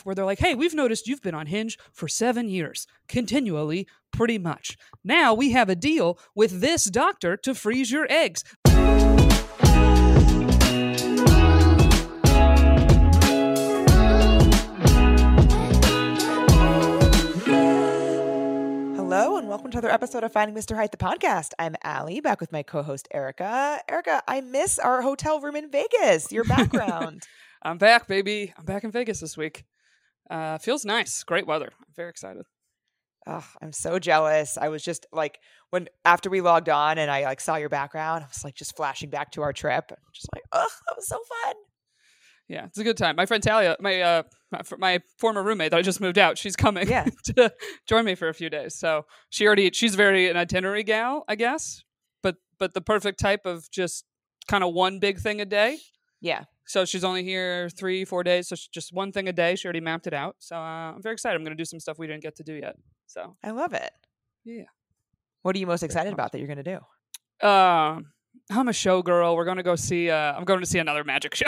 stuff where they're like, hey, we've noticed you've been on Hinge for seven years, continually, pretty much. Now we have a deal with this doctor to freeze your eggs. Hello and welcome to another episode of Finding Mr. Height, the podcast. I'm Ali, back with my co-host Erica. Erica, I miss our hotel room in Vegas. Your background. I'm back, baby. I'm back in Vegas this week. Uh, feels nice. Great weather. I'm very excited. oh, I'm so jealous. I was just like when after we logged on and I like saw your background, I was like just flashing back to our trip. Just like, oh, that was so fun. Yeah, it's a good time. My friend Talia, my uh, my, my former roommate that I just moved out, she's coming Yeah. to join me for a few days. So she already she's very an itinerary gal, I guess, but but the perfect type of just kind of one big thing a day. Yeah. So she's only here three, four days. So just one thing a day. She already mapped it out. So uh, I'm very excited. I'm going to do some stuff we didn't get to do yet. So I love it. Yeah. What are you most excited about that you're gonna do? um, I'm a showgirl. We're going to go see. Uh, I'm going to see another magic show.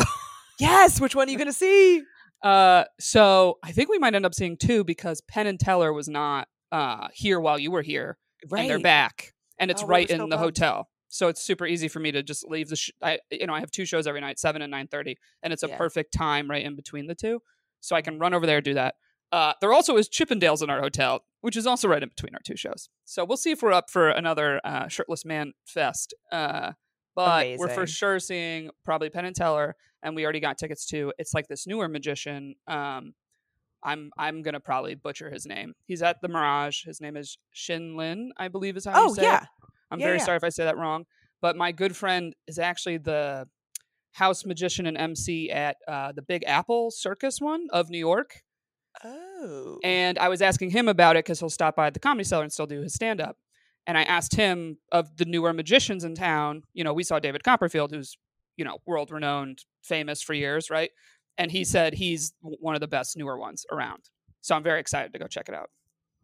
Yes, which one are you gonna see? Uh, so I think we might end up seeing two because Penn and Teller was not uh here while you were here, and they're back, and it's Oh, right in so the bummed. hotel. So it's super easy for me to just leave the. Sh- I you know I have two shows every night, seven and nine thirty, and it's a Yeah. perfect time right in between the two, so I can run over there and do that. Uh, there also is Chippendales in our hotel, which is also right in between our two shows. So we'll see if we're up for another uh, shirtless man fest. Uh, but we're for sure seeing probably Penn and Teller, and we already got tickets to. It's like this newer magician. Um, I'm I'm gonna probably butcher his name. He's at the Mirage. His name is Shin Lim, I believe is how you Oh say yeah. it. I'm Yeah, very yeah. sorry if I say that wrong. But my good friend is actually the house magician and MC at uh, the Big Apple Circus one of New York. Oh. And I was asking him about it because he'll stop by the comedy cellar and still do his stand up. And I asked him of the newer magicians in town, you know, we saw David Copperfield, who's, you know, world renowned, famous for years, right? And he said he's one of the best newer ones around. So I'm very excited to go check it out.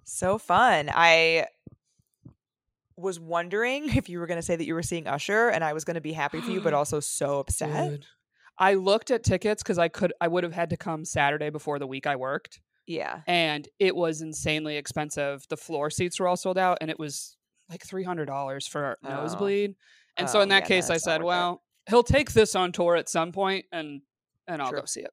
So fun. I was wondering if you were going to say that you were seeing Usher and I was going to be happy for you but also so upset. Dude. I looked at tickets because I could I would have had to come Saturday before the week I worked. Yeah. And it was insanely expensive. The floor seats were all sold out and it was like three hundred dollars for Oh. nosebleed. And so Oh, in that yeah, case I said, worth it. well, he'll take this on tour at some point and and I'll True. go see it.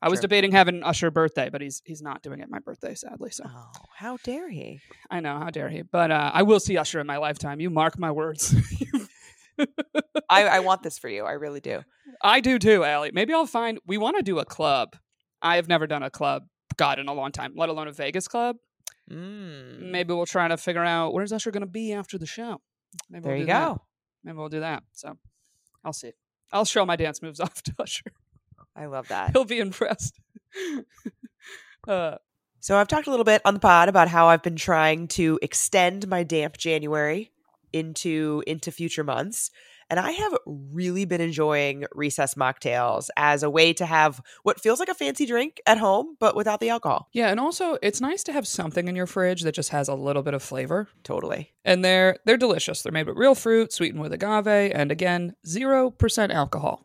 I was debating having an Usher birthday, but he's he's not doing it my birthday, sadly. So Oh, how dare he? I know, how dare he? But uh, I will see Usher in my lifetime. You mark my words. I, I want this for you. I really do. I do too, Ali. Maybe I'll find. We want to do a club. I have never done a club, God, in a long time, let alone a Vegas club. Mm. Maybe we'll try to figure out where's Usher going to be after the show. Maybe There we'll you do that. go. Maybe we'll do that. So I'll see. I'll show my dance moves off to Usher. I love that. He'll be impressed. uh, So I've talked a little bit on the pod about how I've been trying to extend my damp January into into future months. And I have really been enjoying recess mocktails as a way to have what feels like a fancy drink at home, but without the alcohol. yeah, and also it's nice to have something in your fridge that just has a little bit of flavor. Totally. and they're they're delicious. They're made with real fruit, sweetened with agave, and again, zero percent alcohol.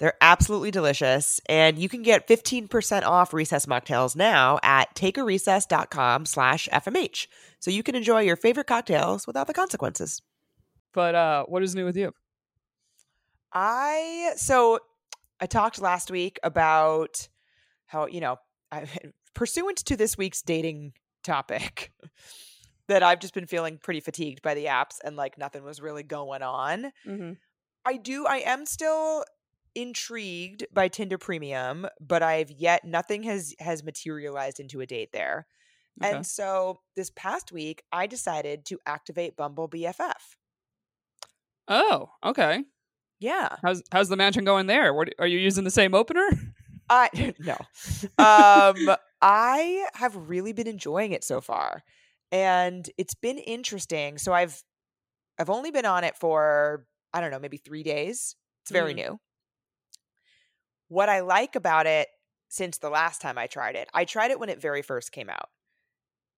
They're absolutely delicious. And you can get 15% off recess mocktails now at takearecess.com slash FMH. So you can enjoy your favorite cocktails without the consequences. But uh, what is new with you? I, so I talked last week about how, you know, I, pursuant to this week's dating topic, that I've just been feeling pretty fatigued by the apps and like nothing was really going on. Mm-hmm. I do. I am still intrigued by Tinder Premium, but I've yet nothing has has materialized into a date there. Okay. And so this past week, I decided to activate Bumble BFF. oh, okay. Yeah, How's how's the matching going there? What, are you using the same opener? I no. Um, I have really been enjoying it so far, and it's been interesting. So I've I've only been on it for I don't know, maybe 3 days. It's very Mm. new. What I like about it since the last time I tried it, I tried it when it very first came out.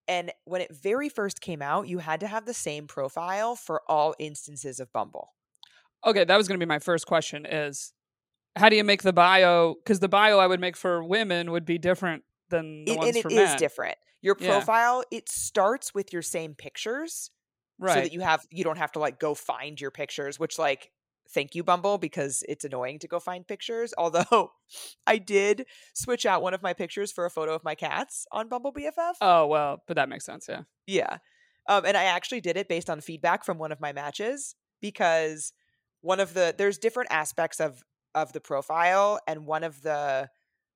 And when it very first came out, you had to have the same profile for all instances of Bumble. Okay, that was going to be my first question is how do you make the bio cuz the bio I would make for women would be different than the It, ones and it for is men. different. Your Yeah. profile, it starts with your same pictures Right. so that you have you don't have to like go find your pictures, which like thank you Bumble because it's annoying to go find pictures. Although I did switch out one of my pictures for a photo of my cats on Bumble BFF. oh, well, but that makes sense, yeah. Yeah. Um, and I actually did it based on feedback from one of my matches because one of the there's different aspects of of the profile and one of the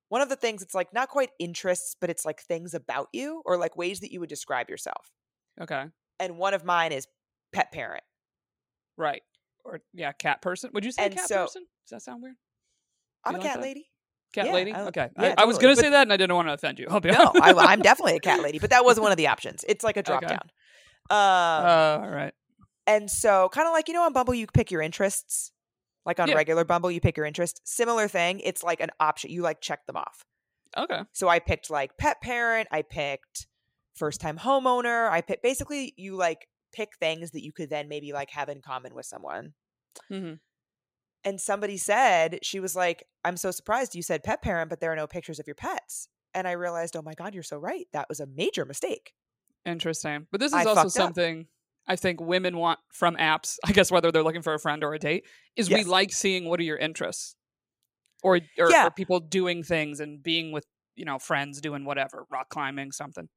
one of the things it's like not quite interests but it's like things about you or like ways that you would describe yourself. Okay. And one of mine is pet parent. Right. Or yeah, cat person. Would you say And cat so- person? Does that sound weird? I'm a like cat that? lady. Cat Yeah, lady? I- okay. yeah, I, I was going to but- say that and I didn't want to offend you. I'll be no, I, I'm definitely a cat lady, but that wasn't one of the options. It's like a drop Okay. down. Um, Uh, all right. And so, kind of like, you know, on Bumble, you pick your interests. Like on Yeah. regular Bumble, you pick your interest. Similar thing. It's like an option. You like check them off. Okay. So I picked like pet parent. I picked first time homeowner. I picked basically, you like pick things that you could then maybe like have in common with someone. hmm And somebody said, she was like, I'm so surprised you said pet parent, but there are no pictures of your pets. And I realized, oh my God, you're so right. That was a major mistake. Interesting. But this is I also fucked up. something I think women want from apps, I guess whether they're looking for a friend or a date, is we like seeing what are your interests. Or or, Yeah. or people doing things and being with, you know, friends doing whatever, rock climbing, something.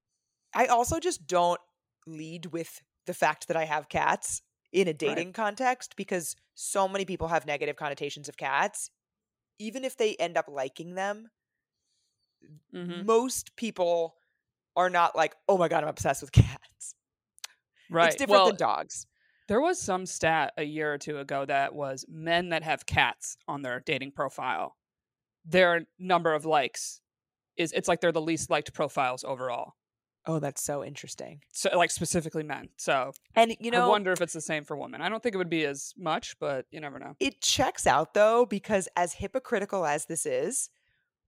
I also just don't lead with the fact that I have cats in a dating context because so many people have negative connotations of cats. Even if they end up liking them, hmm most people are not like, oh my God, I'm obsessed with cats. Right. It's different well, than dogs. There was some stat a year or two ago that was men that have cats on their dating profile, their number of likes is it's like they're the least liked profiles overall. Oh, that's so interesting. So like specifically men. So And you know, I wonder if it's the same for women. I don't think it would be as much, but you never know. it checks out though, because as hypocritical as this is,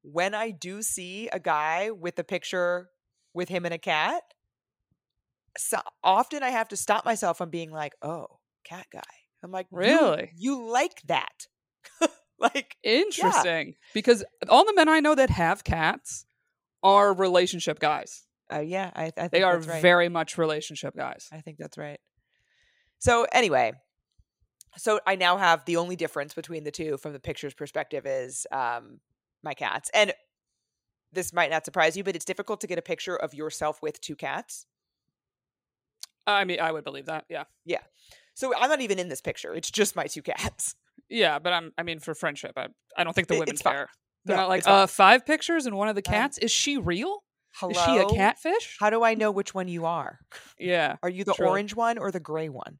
when I do see a guy with a picture with him and a cat, so often I have to stop myself from being like, "Oh, cat guy." I'm like, Really? You, like that?" like, Interesting. Because all the men I know that have cats are relationship guys. Uh, yeah, I, I think They are right. very much relationship guys. I think that's right. So anyway, so I now have the only difference between the two from the picture's perspective is um, my cats, and this might not surprise you, but it's difficult to get a picture of yourself with two cats. I mean, I would believe that. Yeah. Yeah. So I'm not even in this picture; it's just my two cats. Yeah, but I'm I mean for friendship, I I don't think the women it's fine. They're No, not like uh five pictures and one of the Um, cats. Is she real? Hello, Is she a catfish? How do I know which one you are? yeah. Are you the Truly. orange one or the gray one?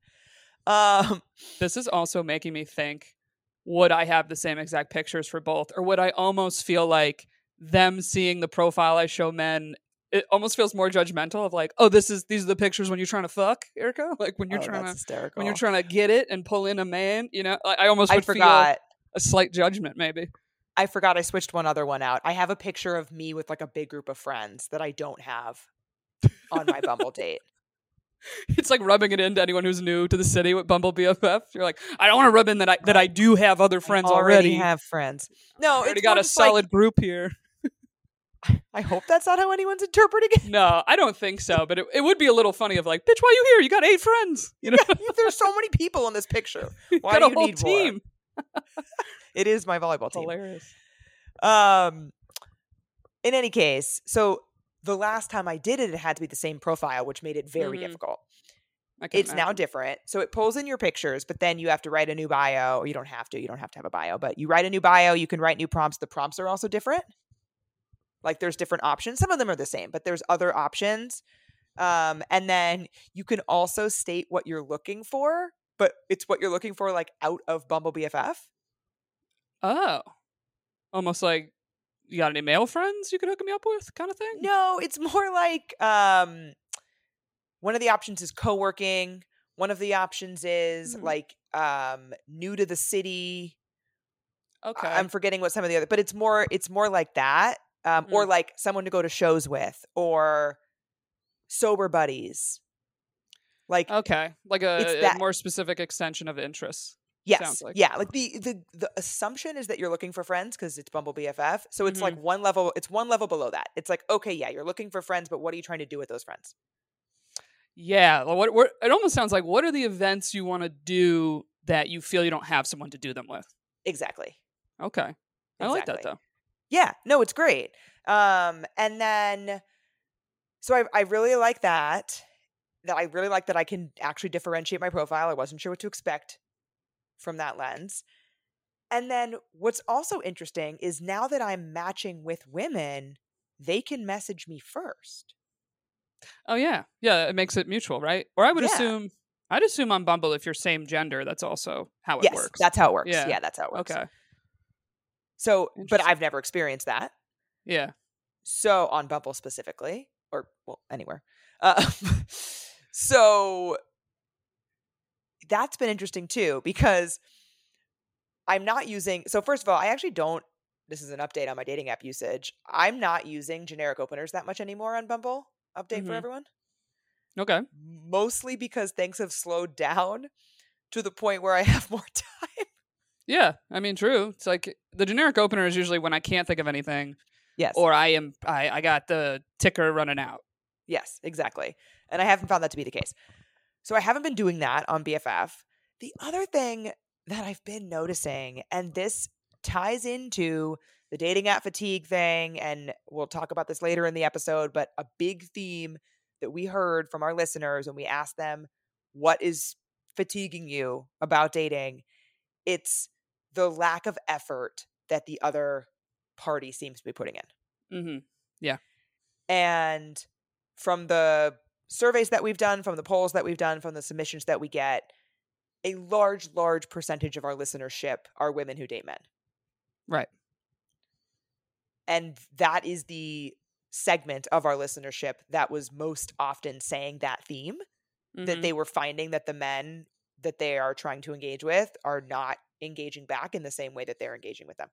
Um, This is also making me think would I have the same exact pictures for both or would I almost feel like them seeing the profile I show men it almost feels more judgmental of like, oh, this is these are the pictures when you're trying to fuck, Erica. Like when you're oh, trying to hysterical. when you're trying to get it and pull in a man, you know. Like, I almost I would feel forgot. a slight judgment, maybe. I forgot. I switched one other one out. I have a picture of me with like a big group of friends that I don't have on my Bumble date. It's like rubbing it into anyone who's new to the city with Bumble BFF. You're like, I don't want to rub in that I that I do have other friends already. I already. have friends. No, already it's got a just like- solid group here. I hope that's not how anyone's interpreting it. No, I don't think so. But it, it would be a little funny of like, bitch, why are you here? You got eight friends. You know, There's so many people in this picture. you Why got do a you whole need more? It is my volleyball team. Hilarious. Um, in any case, so the last time I did it, it had to be the same profile, which made it very Mhm. difficult. It's now different. So it pulls in your pictures, but then you have to write a new bio. Or you don't have to. You don't have to have a bio, but you write a new bio. You can write new prompts. The prompts are also different. Like there's different options. Some of them are the same, but there's other options. Um, and then you can also state what you're looking for, but it's what you're looking for like out of Bumble BFF. Oh, almost like you got any male friends you could hook me up with, kind of thing. No, it's more like um one of the options is co-working. One of the options is Mhm. like um new to the city. Okay. I- I'm forgetting what some of the other, but it's more it's more like that. Um, Mm. or like someone to go to shows with, or sober buddies. Like okay. Like a, a more specific extension of interests. Yes, like. yeah. Like the the the assumption is that you're looking for friends because it's Bumble BFF. So it's like Mm-hmm. one level. It's one level below that. It's like okay, yeah, you're looking for friends, but what are you trying to do with those friends? Yeah. well, What, what it almost sounds like what are the events you want to do that you feel you don't have someone to do them with? Exactly. Okay. I like that though. Yeah, no, it's great. Um, and then so I I really like that. That I really like that I can actually differentiate my profile. I wasn't sure what to expect from that lens. And then what's also interesting is now that I'm matching with women, they can message me first. Oh yeah. Yeah, it makes it mutual, right? Or I would Yeah. assume I'd assume on Bumble if you're same gender, that's also how it yes, works. that's how it works. Yeah. Yeah, that's how it works. okay. So, but I've never experienced that. Yeah. So on Bumble specifically, or well, anywhere. Uh, so that's been interesting too because I'm not using. So first of all, I actually don't. This is an update on my dating app usage. I'm not using generic openers that much anymore on Bumble. Update for Mhm. everyone. Okay. Mostly because things have slowed down to the point where I have more time. Yeah. I mean true. It's like the generic opener is usually when I can't think of anything Yes. or I am I, I got the ticker running out. Yes, exactly. And I haven't found that to be the case. So I haven't been doing that on BFF. The other thing that I've been noticing, and this ties into the dating app fatigue thing, and we'll talk about this later in the episode, but a big theme that we heard from our listeners when we asked them, What is fatiguing you about dating? It's the lack of effort that the other party seems to be putting in. Mm-hmm. Yeah. And from the surveys that we've done, from the polls that we've done, from the submissions that we get, a large, large percentage of our listenership are women who date men. Right. And that is the segment of our listenership that was most often saying that theme that Mhm. they were finding that the men that they are trying to engage with are not engaging back in the same way that they're engaging with them.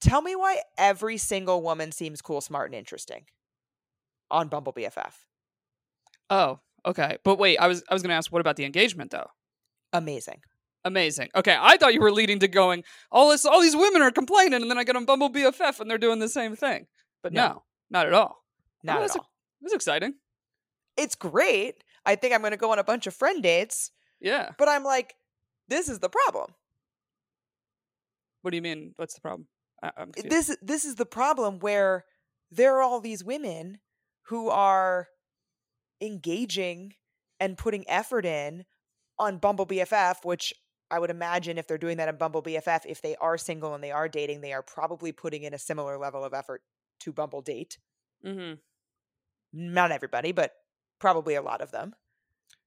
Tell me why every single woman seems cool, smart, and interesting on Bumble BFF. Oh, okay. But wait, I was I was gonna ask what about the engagement though? Amazing. Amazing. Okay, I thought you were leading to going, all this all these women are complaining and then I get on Bumble BFF and they're doing the same thing. But no, No. not at all. Oh, not at that's a- all. That's exciting. It's great. I think I'm going to go on a bunch of friend dates, Yeah. but I'm like, this is the problem. What do you mean? What's the problem? I, I'm. This this is the problem where there are all these women who are engaging and putting effort in on Bumble BFF, which I would imagine if they're doing that on Bumble BFF, if they are single and they are dating, they are probably putting in a similar level of effort to Bumble Date. Mm-hmm. Not everybody, but probably a lot of them.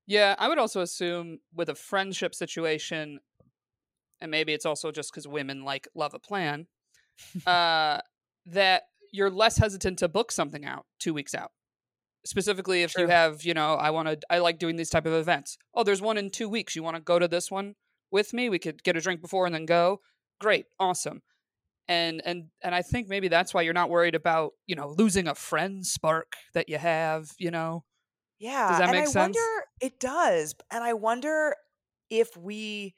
Yeah, I would also assume with a friendship situation, and maybe it's also just because women like love a plan, uh, that you're less hesitant to book something out two weeks out. Specifically, if you have, you know, I want to, I like doing these type of events. Oh, there's one in two weeks. You want to go to this one with me? We could get a drink before and then go. Great, awesome. And and and I think maybe that's why you're not worried about, you know, losing a friend spark that you have. You know, Yeah. Does that and make I sense? wonder it does. And I wonder if we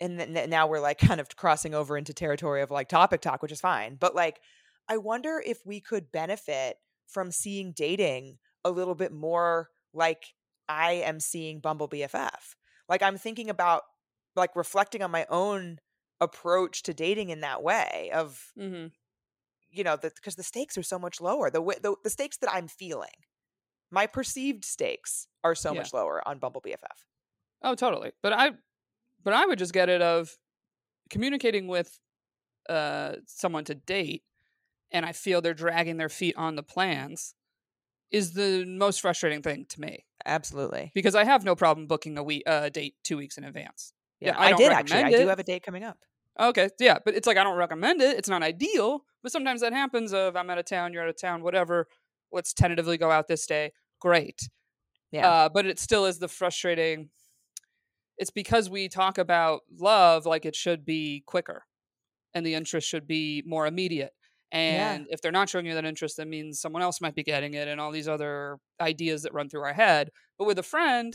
and th- now we're like kind of crossing over into territory of like topic talk, which is fine. But like I wonder if we could benefit from seeing dating a little bit more like I am seeing Bumble BFF. Like I'm thinking about like reflecting on my own approach to dating in that way of mm-hmm. you know because the stakes are so much lower the, the the stakes that i'm feeling my perceived stakes are so Yeah. much lower on bumble bff Oh, totally. But I, but I would just get it of communicating with uh someone to date, and I feel they're dragging their feet on the plans, is the most frustrating thing to me absolutely because I have no problem booking a week, uh, date two weeks in advance. yeah, I i, did actually i do have a date coming up Okay, yeah, but it's like I don't recommend it. It's not ideal, but sometimes that happens. Of I'm out of town, you're out of town, whatever. Let's tentatively go out this day. Great. Yeah. Uh, but it still is the frustrating. It's because we talk about love like it should be quicker, and the interest should be more immediate. And if they're not showing you that interest, that means someone else might be getting it, and all these other ideas that run through our head. But with a friend,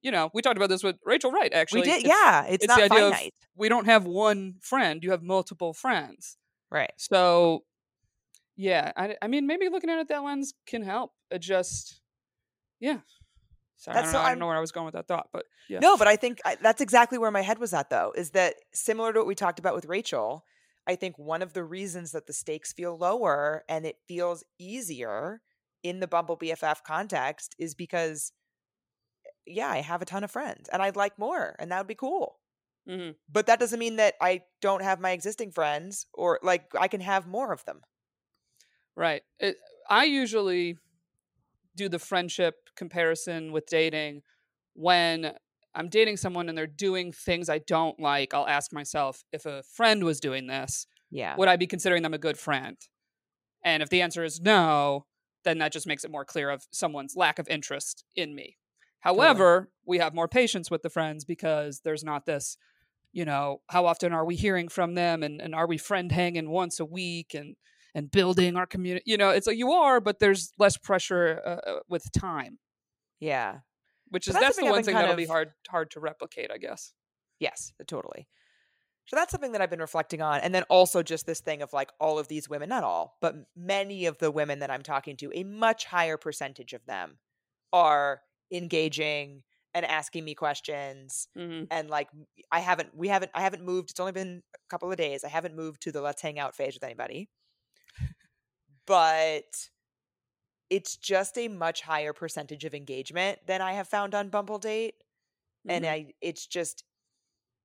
you know, we talked about this with Rachel Wright. Actually, we did. It's- yeah. It's, it's not the idea of- finite. we don't have one friend; you have multiple friends. right. So, yeah, I, I mean, maybe looking at it that lens can help. It just, yeah. Sorry, That's I, don't so- know, I I'm- don't know where I was going with that thought, but yeah. No, but I think I, that's exactly where my head was at, though, is that similar to what we talked about with Rachel, I think one of the reasons that the stakes feel lower and it feels easier in the Bumble BFF context is because, yeah, I have a ton of friends and I'd like more and that would be cool. hmm But that doesn't mean that I don't have my existing friends or like I can have more of them. Right. It, I usually do the friendship comparison with dating when I'm dating someone and they're doing things I don't like. I'll ask myself if a friend was doing this, Yeah. would I be considering them a good friend? And if the answer is no, then that just makes it more clear of someone's lack of interest in me. However, we have more patience with the friends because there's not this, you know, how often are we hearing from them and, and are we friend hanging once a week and and building our community? You know, it's like you are, but there's less pressure uh, uh, with time, Yeah. Which is that's that's the one thing that'll be hard hard to replicate, I guess. Yes, uh, totally. So that's something that I've been reflecting on. And then also just this thing of like all of these women, not all, but many of the women that I'm talking to, a much higher percentage of them are engaging and asking me questions. hmm And like, I haven't, we haven't, I haven't moved. It's only been a couple of days. I haven't moved to the let's hang out phase with anybody. But it's just a much higher percentage of engagement than I have found on Bumble Date and Mm-hmm. I it's just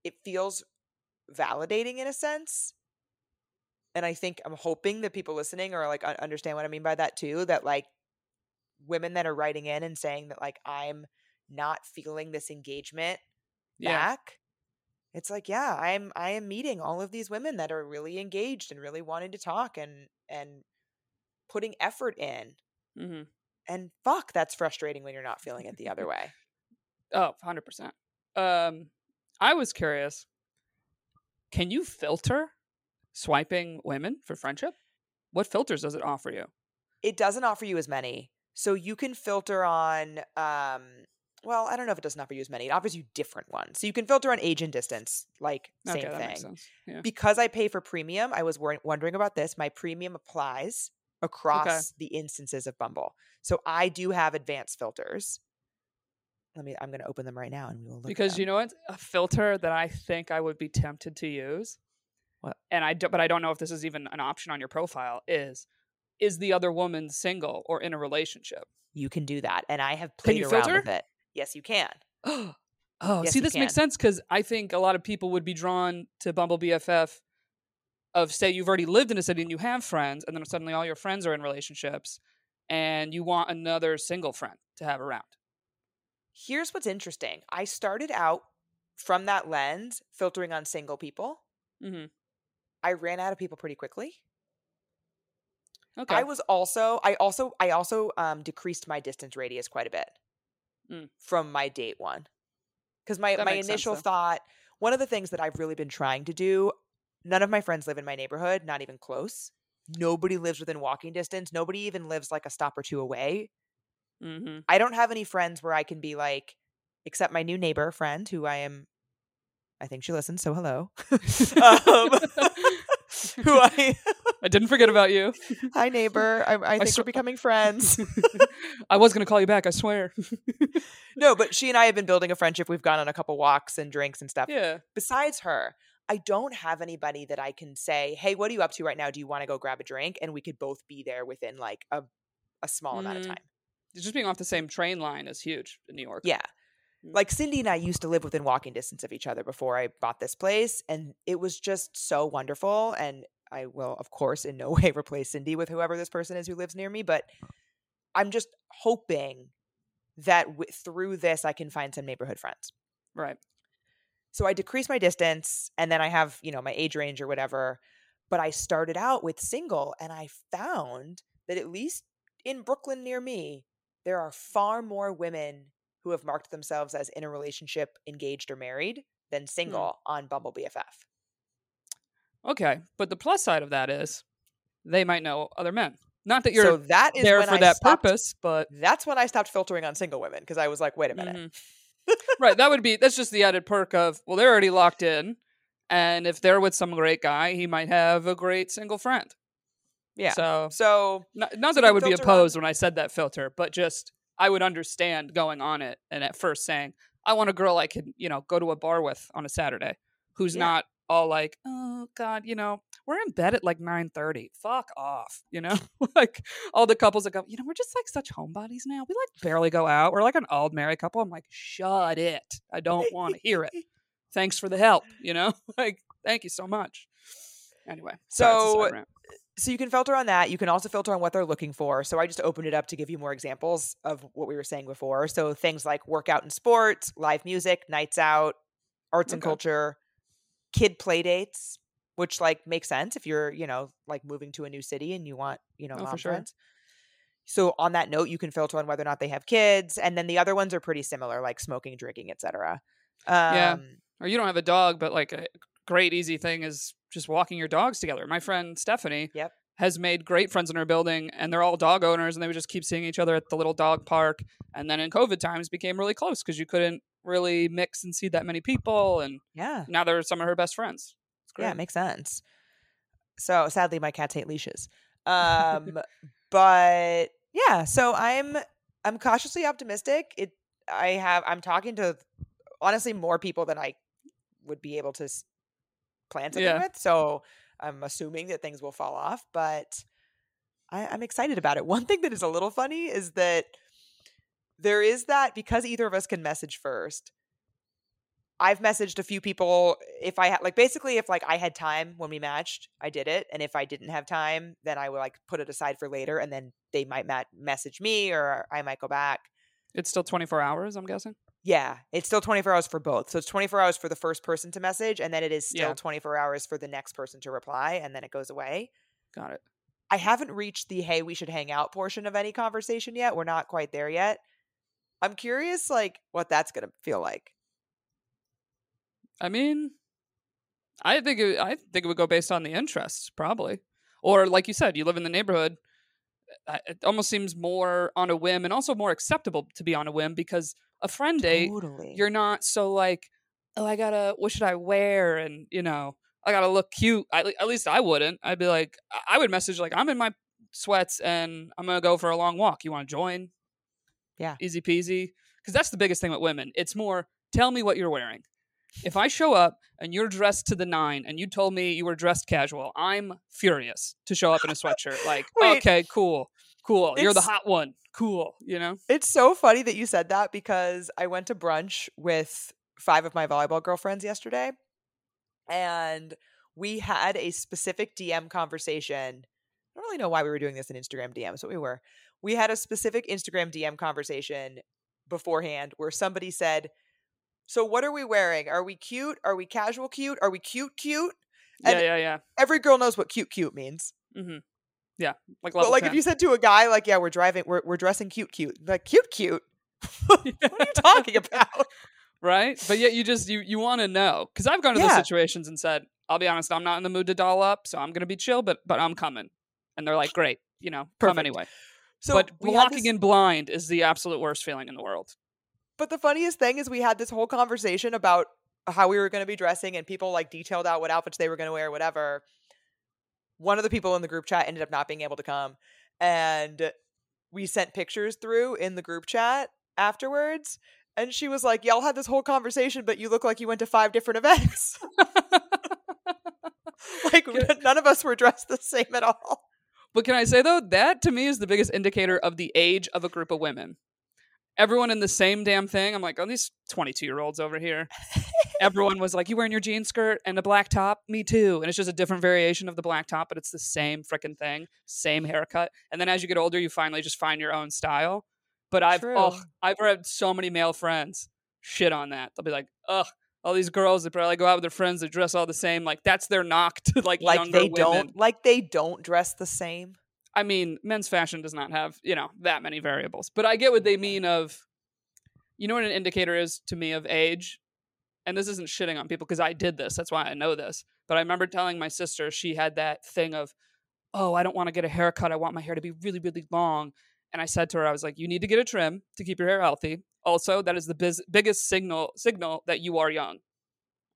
it feels validating in a sense. And I think I'm hoping that people listening are like un- understand what I mean by that too that like women that are writing in and saying that like I'm not feeling this engagement yeah. back. It's like, yeah, I'm I am meeting all of these women that are really engaged and really wanting to talk and and putting effort in. Hmm And fuck, that's frustrating when you're not feeling it the other way. Oh, 100%. Um, I was curious. Can you filter swiping women for friendship? What filters does it offer you? it doesn't offer you as many. So you can filter on um well, I don't know if it doesn't offer you as many. It offers you different ones. So you can filter on age and distance, like same okay, that makes thing. sense. Yeah. Because I pay for premium, I was wor- wondering about this. My premium applies across the instances of Bumble. So I do have advanced filters. Let me I'm going to open them right now and we will look at Because you know what? A filter that I think I would be tempted to use. What? And I don't, but I don't know if this is even an option on your profile is is the other woman single or in a relationship? you can do that and I have played around filter? with it. Yes, you can. oh, Yes, see, this makes sense because I think a lot of people would be drawn to Bumble BFF of say you've already lived in a city and you have friends, and then suddenly all your friends are in relationships, and you want another single friend to have around. Here's what's interesting. I started out from that lens filtering on single people. Mm-hmm. I ran out of people pretty quickly. Okay. I was also I also I also um decreased my distance radius quite a bit Mm. from my date one. Cuz my That my makes sense, initial thought one of the things that I've really been trying to do none of my friends live in my neighborhood, not even close. Nobody lives within walking distance. Nobody even lives like a stop or two away. mm-hmm. I don't have any friends where I can be like except my new neighbor friend who I am I think she listens, so hello. um, who I I didn't forget about you. Hi neighbor. I, I think sw- we're becoming friends. I was going to call you back. I swear. no, but she and I have been building a friendship. We've gone on a couple walks and drinks and stuff. yeah. Besides her, I don't have anybody that I can say, "Hey, what are you up to right now? Do you want to go grab a drink?" And we could both be there within like a a small amount of Mm, time. Just being off the same train line is huge in New York. Yeah. Mm. Like Cindy and I used to live within walking distance of each other before I bought this place, and it was just so wonderful. And I will, of course, in no way replace Cindy with whoever this person is who lives near me, but I'm just hoping that w- through this I can find some neighborhood friends. Right. So I decrease my distance and then I have, you know, my age range or whatever. But I started out with single and I found that at least in Brooklyn near me, there are far more women who have marked themselves as in a relationship, engaged, or married than Hmm. single on Bumble BFF. Okay, but the plus side of that is they might know other men. Not that you're so that is there for I that stopped- purpose, but That's when I stopped filtering on single women because I was like, wait a minute. Mhm. Right, that would be that's just the added perk of well, they're already locked in, and if they're with some great guy, he might have a great single friend. Yeah. So So not, not that I would be filter on- opposed when I said that filter, but just I would understand going on it and at first saying I want a girl I can you know go to a bar with on a Saturday who's Yeah. not all like oh god you know we're in bed at like 9.30 fuck off you know like all the couples that go you know we're just like such homebodies now we like barely go out we're like an old married couple i'm like shut it i don't want to hear it thanks for the help you know like thank you so much anyway sorry, it's a So, so you can filter on that. You can also filter on what they're looking for. So I just opened it up to give you more examples of what we were saying before. So things like workout and sports, live music, nights out, arts and culture, kid play dates, which like makes sense if you're, you know, like moving to a new city and you want, you know, Oh, mom sure. friends. So on that note, you can filter on whether or not they have kids, and then the other ones are pretty similar, like smoking, drinking, etc. Um, Yeah. or you don't have a dog, but like a great easy thing is just walking your dogs together. My friend Stephanie Yep. has made great friends in her building, and they're all dog owners, and they would just keep seeing each other at the little dog park. And then in COVID times, became really close because you couldn't really mix and see that many people, and yeah. now they're some of her best friends. It's great. Yeah, it makes sense. So sadly, my cats hate leashes. Um, but yeah, so I'm I'm cautiously optimistic. It I have I'm talking to honestly more people than I would be able to plan something Yeah. with. So I'm assuming that things will fall off, but I, I'm excited about it. One thing that is a little funny is that there is that because either of us can message first. I've messaged a few people if I had like basically if like I had time when we matched, I did it, and if I didn't have time, then I would like put it aside for later, and then they might ma- message me or I might go back. It's still 24 hours, I'm guessing. Yeah, it's still 24 hours for both. So it's 24 hours for the first person to message, and then it is still Yeah. 24 hours for the next person to reply, and then it goes away. Got it. I haven't reached the hey, we should hang out portion of any conversation yet. We're not quite there yet. I'm curious, like, what that's gonna feel like. I mean, I think it, I think it would go based on the interests, probably. Or like you said, you live in the neighborhood. uh, It almost seems more on a whim, and also more acceptable to be on a whim because a friend date, Totally. you're not so like, oh, I gotta, what should I wear, and you know, I gotta look cute. I, at least I wouldn't. I'd be like, I- I would message like, I'm in my sweats and I'm gonna go for a long walk. You want to join? Yeah. easy peasy. Because that's the biggest thing with women. It's more, tell me what you're wearing. If I show up and you're dressed to the nine and you told me you were dressed casual, I'm furious to show up in a sweatshirt. Like, Wait. okay, cool, cool. You're the hot one. Cool, you know? It's so funny that you said that because I went to brunch with five of my volleyball girlfriends yesterday and we had a specific DM conversation. I don't really know why we were doing this in Instagram DMs, but we were. We had a specific Instagram DM conversation beforehand where somebody said, So what are we wearing? Are we cute? Are we casual cute? Are we cute cute? And- yeah, yeah, yeah. Every girl knows what cute cute means. Mm-hmm. Yeah, like But like 10. if you said to a guy, like, yeah, we're driving, we're, we're dressing cute cute, like cute cute. what are you talking about? right? But yet you just you you want to know because I've gone to those situations and said, I'll be honest, I'm not in the mood to doll up, so I'm gonna be chill, but but I'm coming. And they're like, great, you know, come anyway. So but walking this- in blind is the absolute worst feeling in the world. But the funniest thing is we had this whole conversation about how we were going to be dressing and people like detailed out what outfits they were going to wear, whatever. One of the people in the group chat ended up not being able to come. And we sent pictures through in the group chat afterwards. And she was like, Y'all had this whole conversation, but you look like you went to five different events. like, none of us were dressed the same at all. But can I say though, that to me is the biggest indicator of the age of a group of women. Everyone in the same damn thing. I'm like, oh, these 22 year olds over here. Everyone was like, you wearing your jean skirt and a black top? Me too. And it's just a different variation of the black top, but it's the same freaking thing, same haircut. And then as you get older, you finally just find your own style. But I've oh, I've had so many male friends shit on that. They'll be like, ugh, all these girls that probably go out with their friends that dress all the same. Like that's their knock to like, Like they women. don't like they don't dress the same. I mean, men's fashion does not have, you know, that many variables. But I get what they mean of you know what an indicator is to me of age? And this isn't shitting on people because I did this. That's why I know this. But I remember telling my sister she had that thing of, "Oh, I don't want to get a haircut. I want my hair to be really really long." And I said to her, I was like, "You need to get a trim to keep your hair healthy. Also, that is the biz- biggest signal signal that you are young."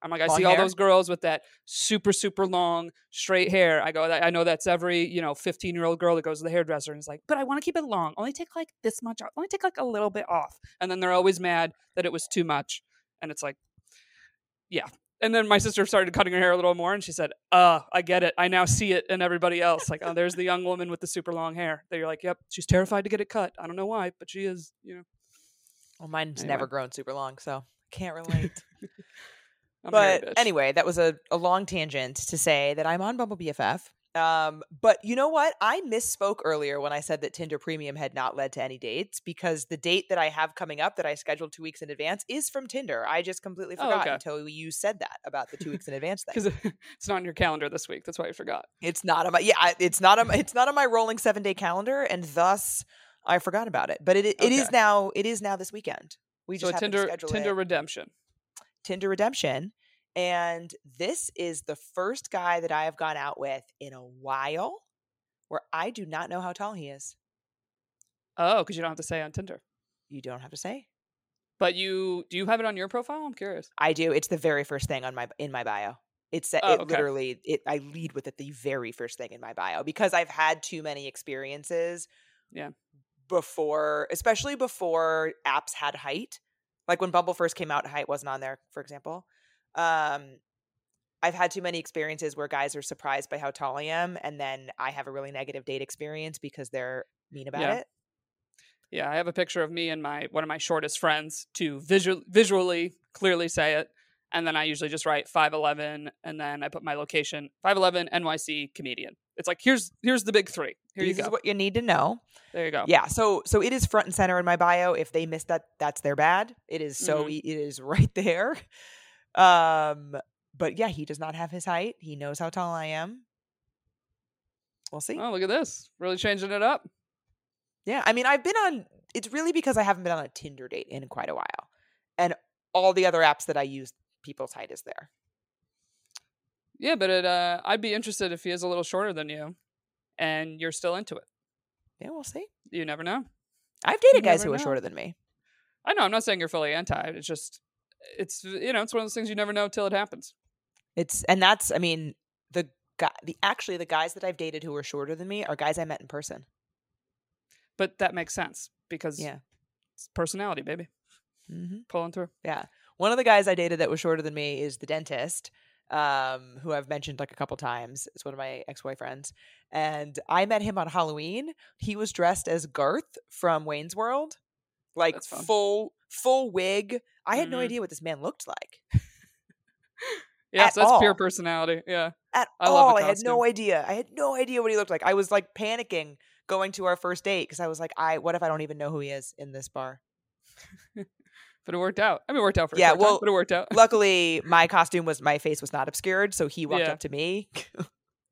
I'm like, I Long see all those girls with that super, super long straight hair. I go, I know that's every, you know, 15 year old girl that goes to the hairdresser and is like, but I want to keep it long. Only take like this much off. Only take like a little bit off. And then they're always mad that it was too much. And it's like, yeah. And then my sister started cutting her hair a little more and she said, uh, I get it. I now see it in everybody else. Like, oh, there's the young woman with the super long hair. That you're like, yep, she's terrified to get it cut. I don't know why, but she is, you know. Well, mine's Anyway. never grown super long, so can't relate. I'm a hairy but anyway, that was a, a long tangent to say that I'm on Bumble BFF. Um, but you know what? I misspoke earlier when I said that Tinder Premium had not led to any dates because the date that I have coming up that I scheduled two weeks in advance is from Tinder. I just completely Oh, forgot okay. until you said that about the two weeks in advance thing. because it's not on your calendar this week. That's why I forgot. It's not on my yeah, it's not on my, it's not on my rolling seven day calendar, and thus I forgot about it. But it it is Okay. now it is now this weekend. We So just to Tinder Tinder it. redemption. Tinder Redemption. And this is the first guy that I have gone out with in a while where I do not know how tall he is. Oh, because you don't have to say on Tinder. You don't have to say. But you do you have it on your profile? I'm curious. I do. It's the very first thing on my in my bio. It's uh, Oh, it okay. literally it I lead with it the very first thing in my bio because I've had too many experiences. Yeah. Before, especially before apps had height. Like when Bumble first came out, height wasn't on there, for example. Um I've had too many experiences where guys are surprised by how tall I am and then I have a really negative date experience because they're mean about Yeah. it. Yeah, I have a picture of me and my one of my shortest friends to visual visually clearly say it, and then I usually just write five eleven, and then I put my location five eleven NYC comedian. It's like here's here's the big three. Here this is what you need to know. there you go. Yeah, so so it is front and center in my bio. If they miss that, that's their bad. It is so Mhm. e- it is right there. Um, but yeah, he does not have his height. He knows how tall I am. We'll see. Oh, look at this. Really changing it up. Yeah, I mean, I've been on. It's really because I haven't been on a Tinder date in quite a while, and all the other apps that I use, people's height is there. Yeah, but it uh I'd be interested if he is a little shorter than you and you're still into it. Yeah, we'll see. You never know. I've dated You guys who are shorter than me. I know, I'm not saying you're fully anti. It's just it's you know, it's one of those things you never know till it happens. It's and that's. I mean, the guy, the actually the guys that I've dated who are shorter than me are guys I met in person. But that makes sense because Yeah. it's personality, baby. Mm-hmm. Pulling through. Yeah. One of the guys I dated that was shorter than me is the dentist, um, who I've mentioned like a couple times. It's one of my ex boyfriends. And I met him on Halloween. He was dressed as Garth from Wayne's World. Like full full wig. I had no Mhm. idea what this man looked like. Yes, At that's pure personality. Yeah. At I all. I had no idea. I had no idea what he looked like. I was like panicking going to our first date because I was like, I what if I don't even know who he is in this bar? But it worked out. I mean, it worked out for Yeah, short time, well, but it worked out. Luckily, my costume was my face was not obscured, so he walked Yeah. up to me.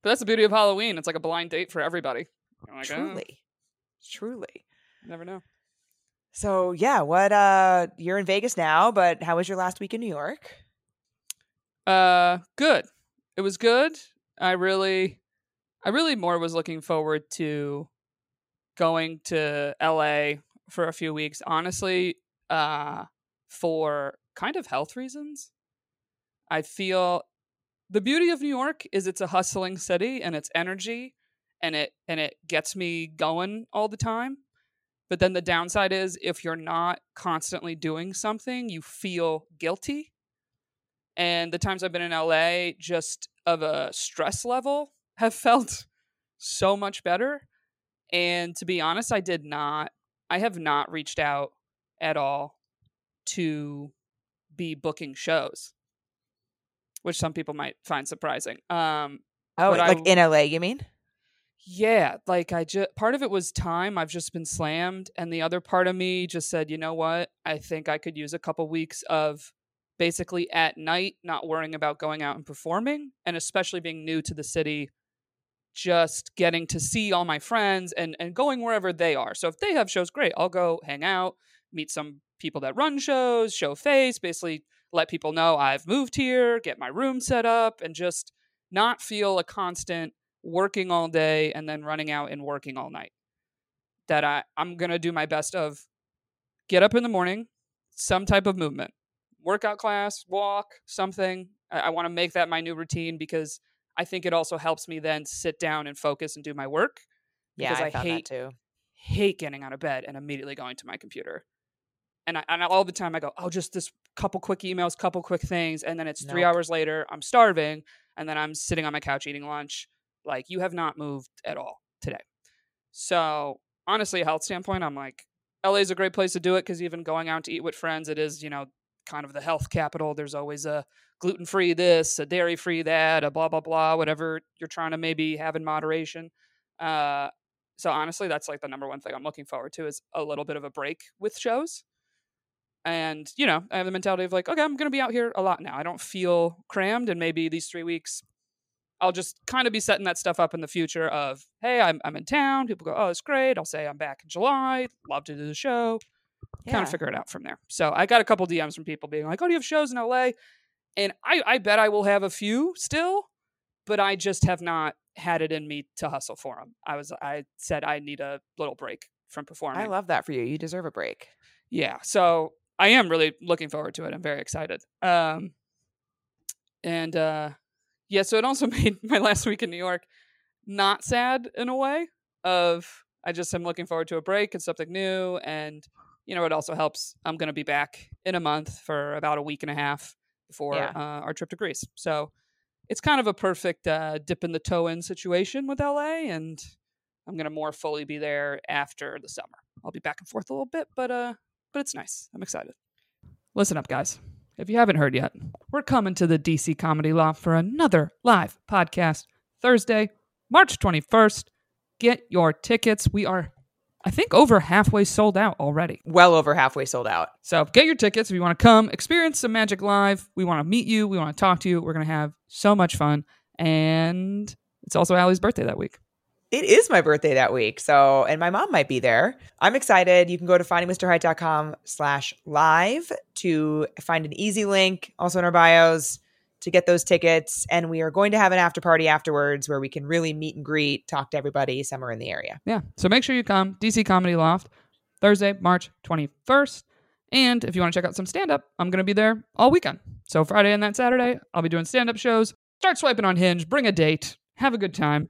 But that's the beauty of Halloween. It's like a blind date for everybody. Like, oh, truly. Truly. never know. So yeah, what uh you're in Vegas now, but how was your last week in New York? Uh, good. It was good. I really, I really more was looking forward to going to LA for a few weeks. Honestly, uh, for kind of health reasons. I feel the beauty of New York is it's a hustling city and it's energy and it and it gets me going all the time. But then the downside is if you're not constantly doing something, you feel guilty. And the times I've been in LA, just of a stress level, have felt so much better. And to be honest, I did not, I have not reached out at all to be booking shows, which some people might find surprising. Um, Oh, But I like in LA, you mean? Yeah, like I just part of it was time. I've just been slammed, and the other part of me just said, you know what? I think I could use a couple weeks of basically at night, not worrying about going out and performing, and especially being new to the city, just getting to see all my friends and and going wherever they are. So if they have shows, great. I'll go hang out, meet some people that run shows, show face, basically let people know I've moved here, get my room set up, and just not feel a constant working all day and then running out and working all night. That I, I'm going to do my best of get up in the morning, some type of movement, workout class, walk, something. I, I want to make that my new routine because I think it also helps me then sit down and focus and do my work. Yeah, Because I, I hate- that too. Hate getting out of bed and immediately going to my computer. And, I, and all the time I go, oh, just this couple quick emails, couple quick things. And then it's three hours later, I'm starving. And then I'm sitting on my couch eating lunch. Like, you have not moved at all today. So, honestly, health standpoint, I'm like, LA is a great place to do it because even going out to eat with friends, it is, you know, kind of the health capital. There's always a gluten free this, a dairy free that, a blah, blah, blah, whatever you're trying to maybe have in moderation. Uh, so honestly, that's like the number one thing I'm looking forward to is a little bit of a break with shows. And, you know, I have the mentality of like, okay, I'm going to be out here a lot now. I don't feel crammed. And maybe these three weeks, I'll just kind of be setting that stuff up in the future of, hey, I'm, I'm in town. People go, oh, it's great. I'll say I'm back in July. Love to do the show. Kind of figure it out from there. So I got a couple DMs from people being like, oh, do you have shows in LA? And I, I bet I will have a few still, but I just have not had it in me to hustle for them. I was, I said I need a little break from performing. I love that for you. You deserve a break. Yeah. So I am really looking forward to it. I'm very excited. Um, and uh, yeah, so it also made my last week in New York not sad in a way. Of I just am looking forward to a break and something new, and you know it also helps. I'm going to be back in a month for about a week and a half before Yeah. uh, our trip to Greece. So it's kind of a perfect uh, dip in the toe in situation with LA, and I'm going to more fully be there after the summer. I'll be back and forth a little bit, but uh, but it's nice. I'm excited. Listen up, guys. If you haven't heard yet, we're coming to the DC Comedy Loft for another live podcast Thursday, March 21st. Get your tickets. We are, I think, over halfway sold out already. Well over halfway sold out. So get your tickets if you want to come experience some magic live. We want to meet you. We want to talk to you. We're going to have so much fun. And it's also Ali's birthday that week. It is my birthday that week. So, and my mom might be there. I'm excited. You can go to findingmrheight.com slash live to find an easy link also in our bios to get those tickets. And we are going to have an after party afterwards where we can really meet and greet, talk to everybody somewhere in the area. Yeah. So make sure you come. DC Comedy Loft, Thursday, March 21st. And if you want to check out some stand up, I'm going to be there all weekend. So Friday and that Saturday, I'll be doing stand up shows. Start swiping on Hinge, bring a date, have a good time.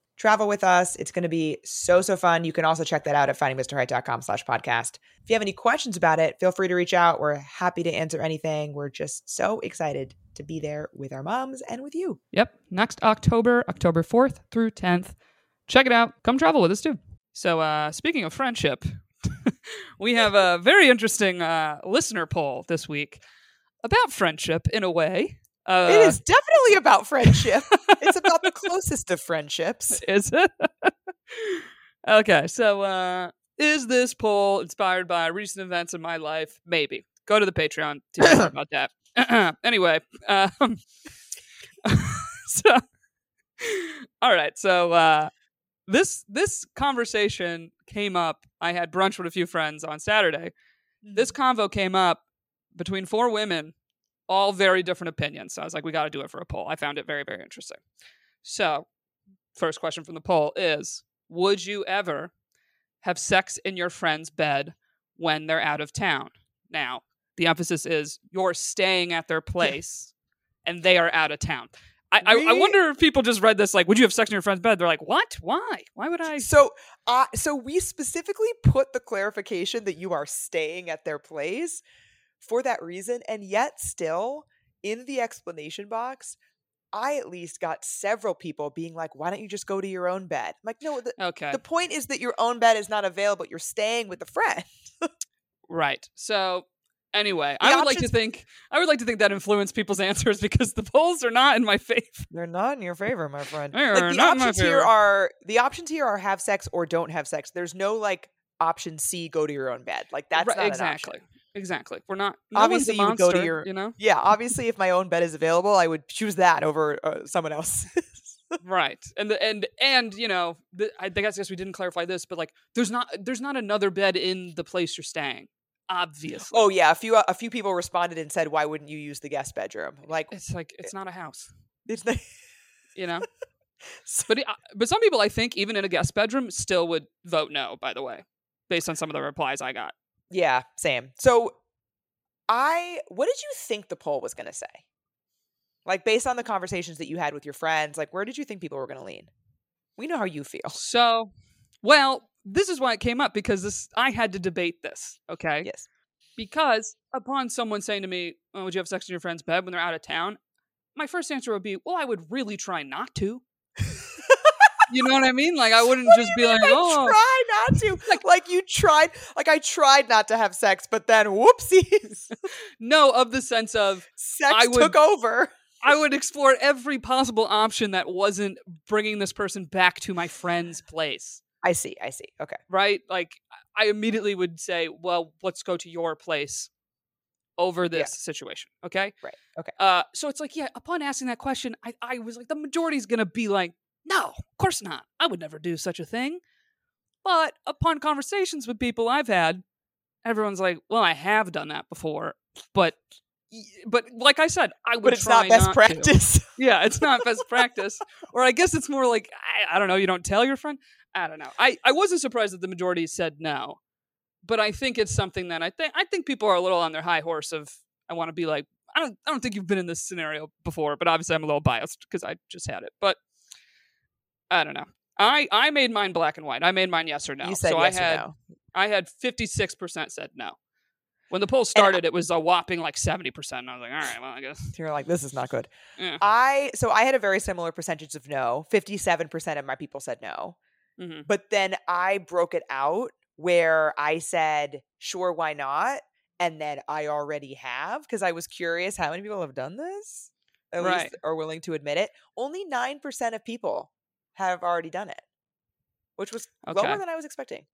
Travel with us. It's going to be so, so fun. You can also check that out at findingmrheight.com slash podcast. If you have any questions about it, feel free to reach out. We're happy to answer anything. We're just so excited to be there with our moms and with you. Yep. Next October, October 4th through 10th. Check it out. Come travel with us too. So, uh, speaking of friendship, we have a very interesting uh, listener poll this week about friendship in a way. Uh, it is definitely about friendship. it's about the closest of friendships. Is it? okay, so uh, is this poll inspired by recent events in my life? Maybe. Go to the Patreon to hear about that. anyway, um, so all right, so uh, this this conversation came up. I had brunch with a few friends on Saturday. This convo came up between four women, all very different opinions. So I was like, we got to do it for a poll. I found it very very interesting. So, first question from the poll is Would you ever have sex in your friend's bed when they're out of town? Now, the emphasis is you're staying at their place and they are out of town. I, I, I wonder if people just read this like, Would you have sex in your friend's bed? They're like, What? Why? Why would I? So, uh, so we specifically put the clarification that you are staying at their place for that reason, and yet still in the explanation box, I at least got several people being like, "Why don't you just go to your own bed?" I'm like, no, the, Okay. the point is that your own bed is not available. You're staying with a friend. Right. So anyway, The I would like to think I would like to think that influenced people's answers because the polls are not in my favor. They're not in your favor, my friend. They are Like the not in my options here are the options here are have sex or don't have sex. There's no like option C, go to your own bed. Like that's Right, exactly. Exactly. We're not no Obviously, you would go to your- you know? Yeah, obviously, if my own bed is available, I would choose that over uh, someone else. right and the and and you know the, i guess, I guess we didn't clarify this but like there's not there's not another bed in the place you're staying obviously oh yeah, a few a few people responded and said, "Why wouldn't you use the guest bedroom?" Like, it's like it's not a house it's not. you know but uh, but some people i think even in a guest bedroom still would vote no by the way based on some of the replies i got Yeah, same. So I what did you think the poll was going to say? Like based on the conversations that you had with your friends, like where did you think people were going to lean? We know how you feel. so well this is why it came up because this i had to debate this okay Yes. because upon someone saying to me oh, would you have sex in your friend's bed when they're out of town my first answer would be well i would really try not to you know what i mean like i wouldn't What just be like oh try not to. Like, you tried like I tried not to have sex, but then whoopsies. no of the sense of sex I would- took over. i would explore every possible option that wasn't bringing this person back to my friend's place I see. I see. Okay. right like i immediately would say well let's go to your place over this Yeah. situation okay Right. Okay. uh so it's like yeah upon asking that question i i was like the majority's gonna be like no of course not. I would never do such a thing. But upon conversations with people i've had everyone's like well i have done that before but but like i said i would But it's not best to. practice. yeah it's not best practice. Or i guess it's more like I, I don't know you don't tell your friend? I don't know. I i wasn't surprised that the majority said no. But i think it's something that i think i think people are a little on their high horse of i want to be like i don't i don't think you've been in this scenario before but obviously i'm a little biased because i just had it. But i don't know i i made mine black and white i made mine yes or no you said so yes i had or no. i had 56% said no when the poll started it was a whopping like 70% and i was like all right well i guess You're like, this is not good. Yeah. I so I had a very similar percentage of no. Fifty-seven percent of my people said no. hmm But then I broke it out where I said, sure, why not? And then I already have because I was curious how many people have done this. At Right. least are willing to admit it. Only 9% of people have already done it, which was Okay. lower than I was expecting.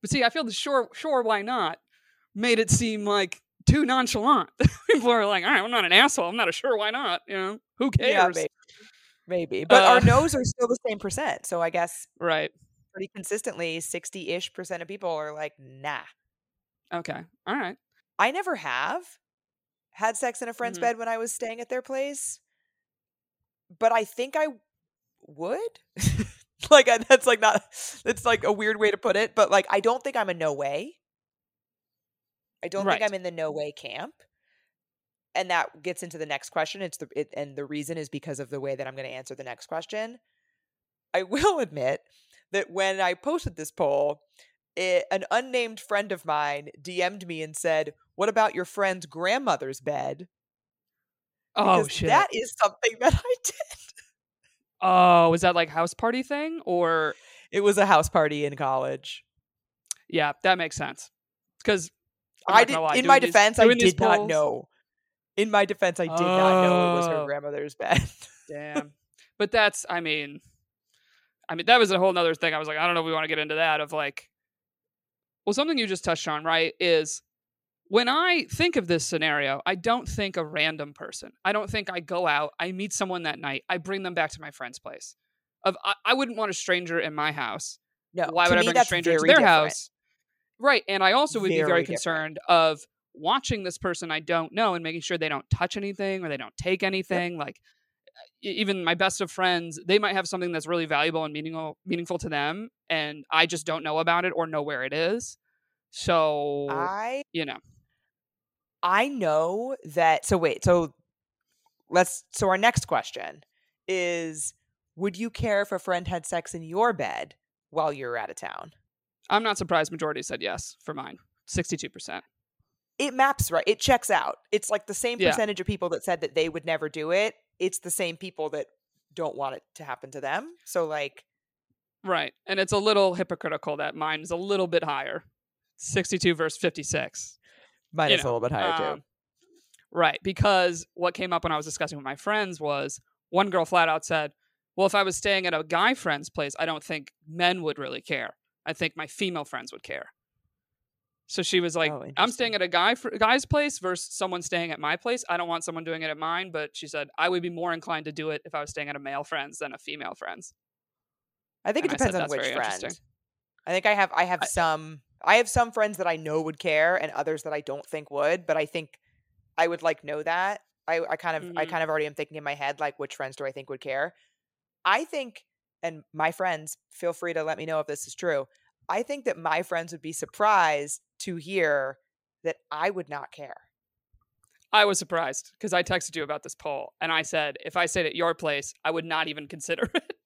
But see, I feel the sure, sure, why not made it seem like too nonchalant. People are like, all right, I'm not an asshole. I'm not a sure, why not? You know, who Yeah, cares? maybe. Maybe. But our Uh, no's are still the same percent. So I guess right. pretty consistently, 60 ish percent of people are like, nah. Okay. All right. I never have had sex in a friend's Mhm. bed when I was staying at their place, but I think I would. like I, that's like not that's like a weird way to put it, but like I don't think I'm a no way. I don't Right. think I'm in the no way camp. And that gets into the next question. It's the it, and the reason is because of the way that I'm going to answer the next question. I will admit that when I posted this poll, it, an unnamed friend of mine DM'd me and said, "What about your friend's grandmother's bed?" Oh shit. That is something that I did. Oh, was that like house party thing or? It was a house party in college. Yeah, that makes sense. Because I did. In my defense, I did not know. In my defense, I did not know it was her Oh. grandmother's bed. Damn. but that's, I mean, I mean, that was a whole other thing. I was like, I don't know if we want to get into that of like, well, something you just touched on, right? Is when I think of this scenario, I don't think a random person. I don't think I go out, I meet someone that night, I bring them back to my friend's place. Of I, I wouldn't want a stranger in my house. No, Why would I bring a stranger to their different. house? Right. And I also would be Very very different. concerned of watching this person I don't know and making sure they don't touch anything or they don't take anything. Like e- even my best of friends, they might have something that's really valuable and meaningful meaningful to them and I just don't know about it or know where it is. So, I you know. I know that. So wait. So let's. So our next question is: Would you care if a friend had sex in your bed while you're out of town? I'm not surprised majority said yes for mine. 62%. it maps right. It checks out. It's like the same Yeah. percentage of people that said that they would never do it. It's the same people that don't want it to happen to them. So like Right. And it's a little hypocritical that mine is a little bit higher. 62 versus 56. Mine You is a little bit higher too. Um, Right. Because what came up when I was discussing with my friends was one girl flat out said, Well, if I was staying at a guy friend's place, I don't think men would really care. I think my female friends would care. So she was like, Oh, I'm staying at a guy fr- guy's place versus someone staying at my place. I don't want someone doing it at mine, but she said I would be more inclined to do it if I was staying at a male friend's than a female friend's. I think it and I said depends on which friend. I think I have I have I- some I have some friends that I know would care and others that I don't think would, but I think I would like know that. I, I kind of I Mhm. kind of already am thinking in my head like which friends do I think would care. I think and my friends, feel free to let me know if this is true. I think that my friends would be surprised to hear that I would not care. I was surprised because I texted you about this poll and I said if I stayed at your place, I would not even consider it.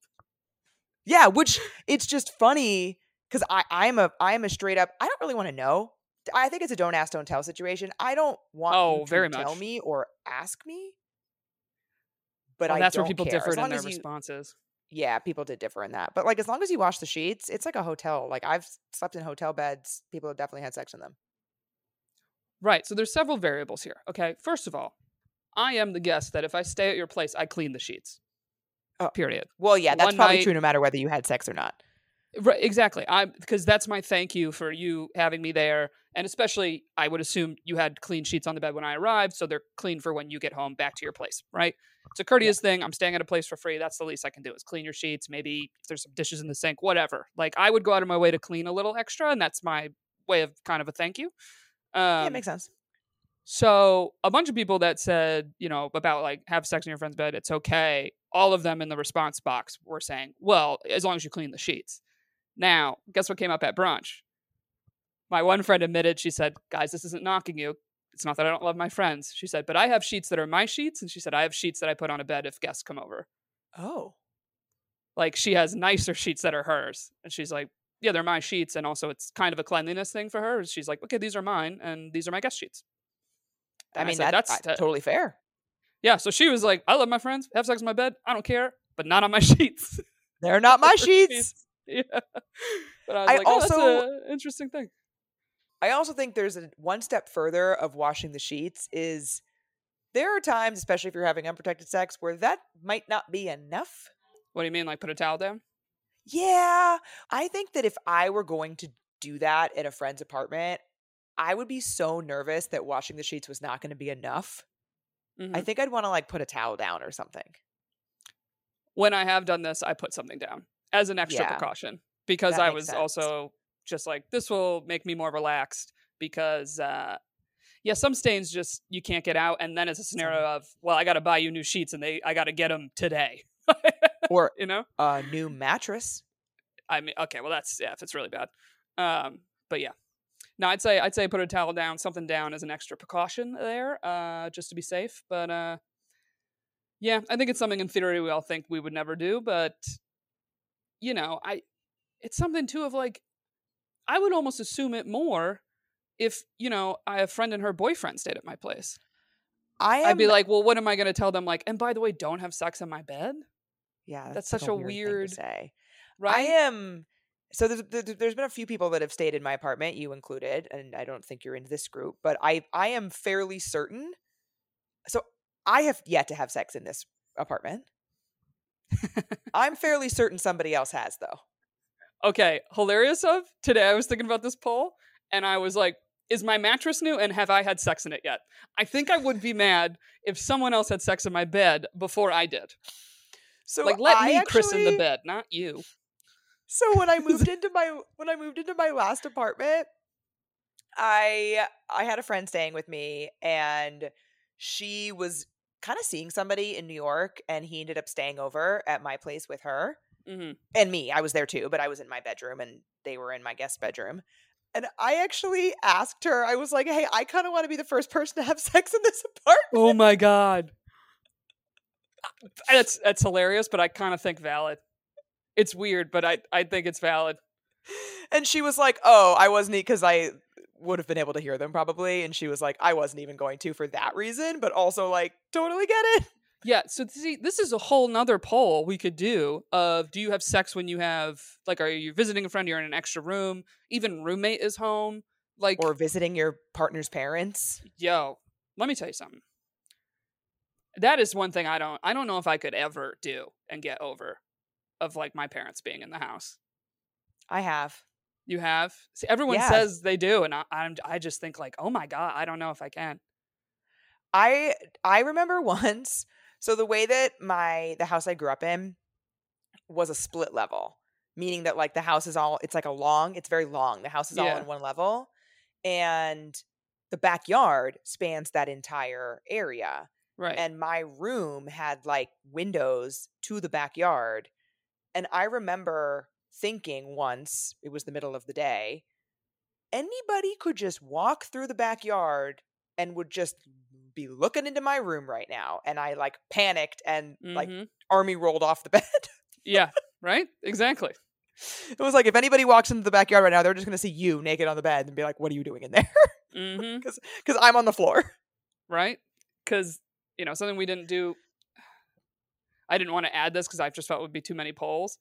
Yeah, which it's just funny because I I'm a I'm a straight up I don't really want to know. I think it's a don't ask don't tell situation. I don't want Oh, you to very tell much. me or ask me. But Well, I that's where people care. Differed in their you- responses. Yeah, people did differ in that. But like as long as you wash the sheets, it's like a hotel. Like I've slept in hotel beds. People have definitely had sex in them. Right. So there's several variables here. Okay. First of all, I am the guest that if I stay at your place, I clean the sheets. Oh. Period. Well, yeah, that's One probably night- true no matter whether you had sex or not. Right, exactly. I because that's my thank you for you having me there, and especially I would assume you had clean sheets on the bed when I arrived, so they're clean for when you get home back to your place. Right. It's a courteous thing. I'm staying at a place for free. That's the least I can do is clean your sheets. Maybe if there's some dishes in the sink, whatever. Like I would go out of my way to clean a little extra, and that's my way of kind of a thank you. Um, yeah, it makes sense. So a bunch of people that said, you know, about like have sex in your friend's bed, it's okay. All of them in the response box were saying, well, as long as you clean the sheets. Now, guess what came up at brunch? My one friend admitted, she said, guys, this isn't knocking you. It's not that I don't love my friends. She said, but I have sheets that are my sheets. And she said, I have sheets that I put on a bed if guests come over. Oh. Like she has nicer sheets that are hers. And she's like, yeah, they're my sheets. And also it's kind of a cleanliness thing for her. She's like, okay, these are mine and these are my guest sheets. I And mean, said, that's, that's totally fair. Yeah, so she was like, I love my friends, have sex in my bed, I don't care, but not on my sheets. They're not my sheets. Yeah. But I was I like, oh, that's also- an interesting thing. I also think there's a one step further of washing the sheets is there are times, especially if you're having unprotected sex, where that might not be enough. What do you mean, like put a towel down? Yeah, I think that if I were going to do that at a friend's apartment, I would be so nervous that washing the sheets was not going to be enough. I Mhm. think I'd want to like put a towel down or something. When I have done this, I put something down as an extra Yeah. precaution because That I was sense. also just like, this will make me more relaxed because, uh, yeah, some stains just you can't get out, and then it's a scenario of, well, I got to buy you new sheets, and they I got to get them today. Or you know, a new mattress. I mean, okay, well, that's yeah, if it's really bad. Um, but yeah, no, I'd say I'd say put a towel down, something down as an extra precaution there, uh, just to be safe. But uh, yeah, I think it's something in theory we all think we would never do, but you know, I it's something too of like I would almost assume it more if you know I have a friend and her boyfriend stayed at my place. I am, I'd be like, well, what am I going to tell them? Like, and by the way, don't have sex in my bed, yeah, that's like such a thing to weird- say. right? I am. So there's, there's been a few people that have stayed in my apartment, you included, and I don't think you're in this group, but I I am fairly certain. So I have yet to have sex in this apartment. I'm fairly certain somebody else has though. Okay, hilarious of today I was thinking about this poll and I was like, is my mattress new and have I had sex in it yet? I think I would be mad if someone else had sex in my bed before I did. So like let I me christen the bed, not you. So when I moved into my when I moved into my last apartment, I I had a friend staying with me and she was kind of seeing somebody in New York and he ended up staying over at my place with her hmm and me. I was there too, but I was in my bedroom and they were in my guest bedroom. And I actually asked her, I was like, "Hey, I kind of want to be the first person to have sex in this apartment." Oh my god. That's that's hilarious, but I kind of think valid. It's weird, but I I think it's valid. And she was like, "Oh, I wasn't because I would have been able to hear them probably. And she was like, I wasn't even going to for that reason, but also like totally get it. Yeah, so see, this is a whole nother poll we could do of do you have sex when you have like are you visiting a friend, you're in an extra room, even roommate is home, like Or visiting your partner's parents. yo, let me tell you something. That is one thing I don't I don't know if I could ever do and get over of like my parents being in the house. I have. You have? See, everyone Yeah. says they do, and I, I'm I just think like, oh my god, I don't know if I can. I I remember once. So the way that my the house I grew up in was a split level, meaning that like the house is all it's like a long, it's very long. The house is all Yeah. in one level, and the backyard spans that entire area. Right. And my room had like windows to the backyard, and I remember thinking once it was the middle of the day, anybody could just walk through the backyard and would just be looking into my room right now and i like panicked and like Mhm. army rolled off the bed yeah. Right. Exactly. it was like if anybody walks into the backyard right now they're just going to see you naked on the bed and be like what are you doing in there hmm because i'm on the floor right? Because you know something we didn't do. I didn't want to add this because I just felt it would be too many polls,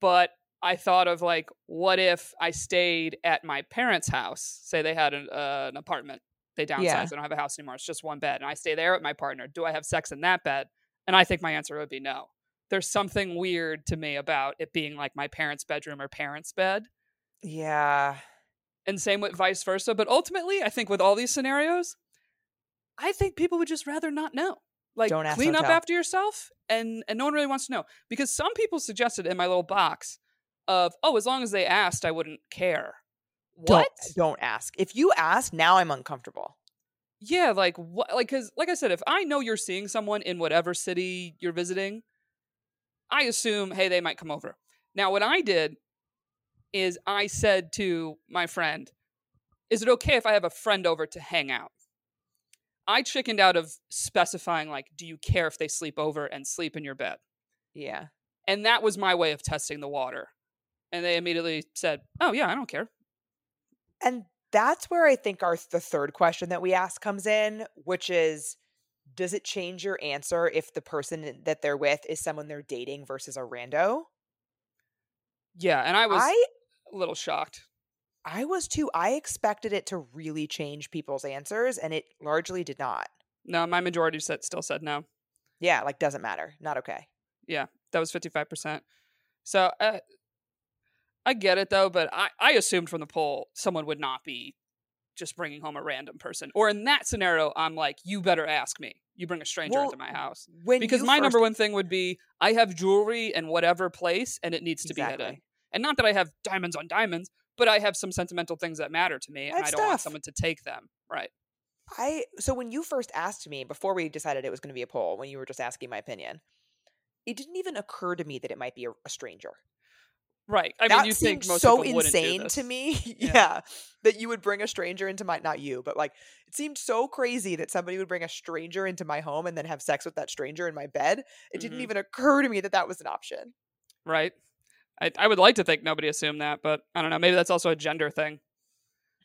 but I thought of like, what if I stayed at my parents' house? Say they had an, uh, an apartment, they downsized, Yeah. they don't have a house anymore. It's just one bed, and I stay there with my partner. Do I have sex in that bed? And I think my answer would be no. There's something weird to me about it being like my parents' bedroom or parents' bed yeah and same with vice versa. But ultimately, I think with all these scenarios, I think people would just rather not know. Like Don't ask, clean up tell. after yourself, and and no one really wants to know because some people suggested in my little box of oh, as long as they asked, I wouldn't care. What? don't don't ask if you ask now i'm uncomfortable Yeah, like what? Like because like I said, if I know you're seeing someone in whatever city you're visiting, I assume hey they might come over. Now what I did is I said to my friend, "Is it okay if I have a friend over to hang out?" I chickened out of specifying like, "Do you care if they sleep over and sleep in your bed?" yeah And that was my way of testing the water. And they immediately said, "Oh yeah, I don't care." And that's where I think our the third question that we ask comes in, which is does it change your answer if the person that they're with is someone they're dating versus a rando? Yeah, and I was I a little shocked. I was too. I expected it to really change people's answers and it largely did not. No, my majority said still said no. Yeah, like doesn't matter. Not okay. Yeah, that was 55%. So uh, I get it though, but I, I assumed from the poll someone would not be just bringing home a random person. Or in that scenario, I'm like, you better ask me. You bring a stranger Well, into my house. When Because my number one thing would be I have jewelry in whatever place and it needs to be hidden. And not that I have diamonds on diamonds, but I have some sentimental things that matter to me and have I don't want someone to take them. Right. I so when you first asked me before we decided it was going to be a poll, when you were just asking my opinion, it didn't even occur to me that it might be a, a stranger. Right. I that mean, you think most so people wouldn't do insane to me. Yeah. yeah. that you would bring a stranger into my not you, but like it seemed so crazy that somebody would bring a stranger into my home and then have sex with that stranger in my bed. It didn't Mhm. even occur to me that that was an option. Right. I, I would like to think nobody assumed that, but I don't know. Maybe that's also a gender thing.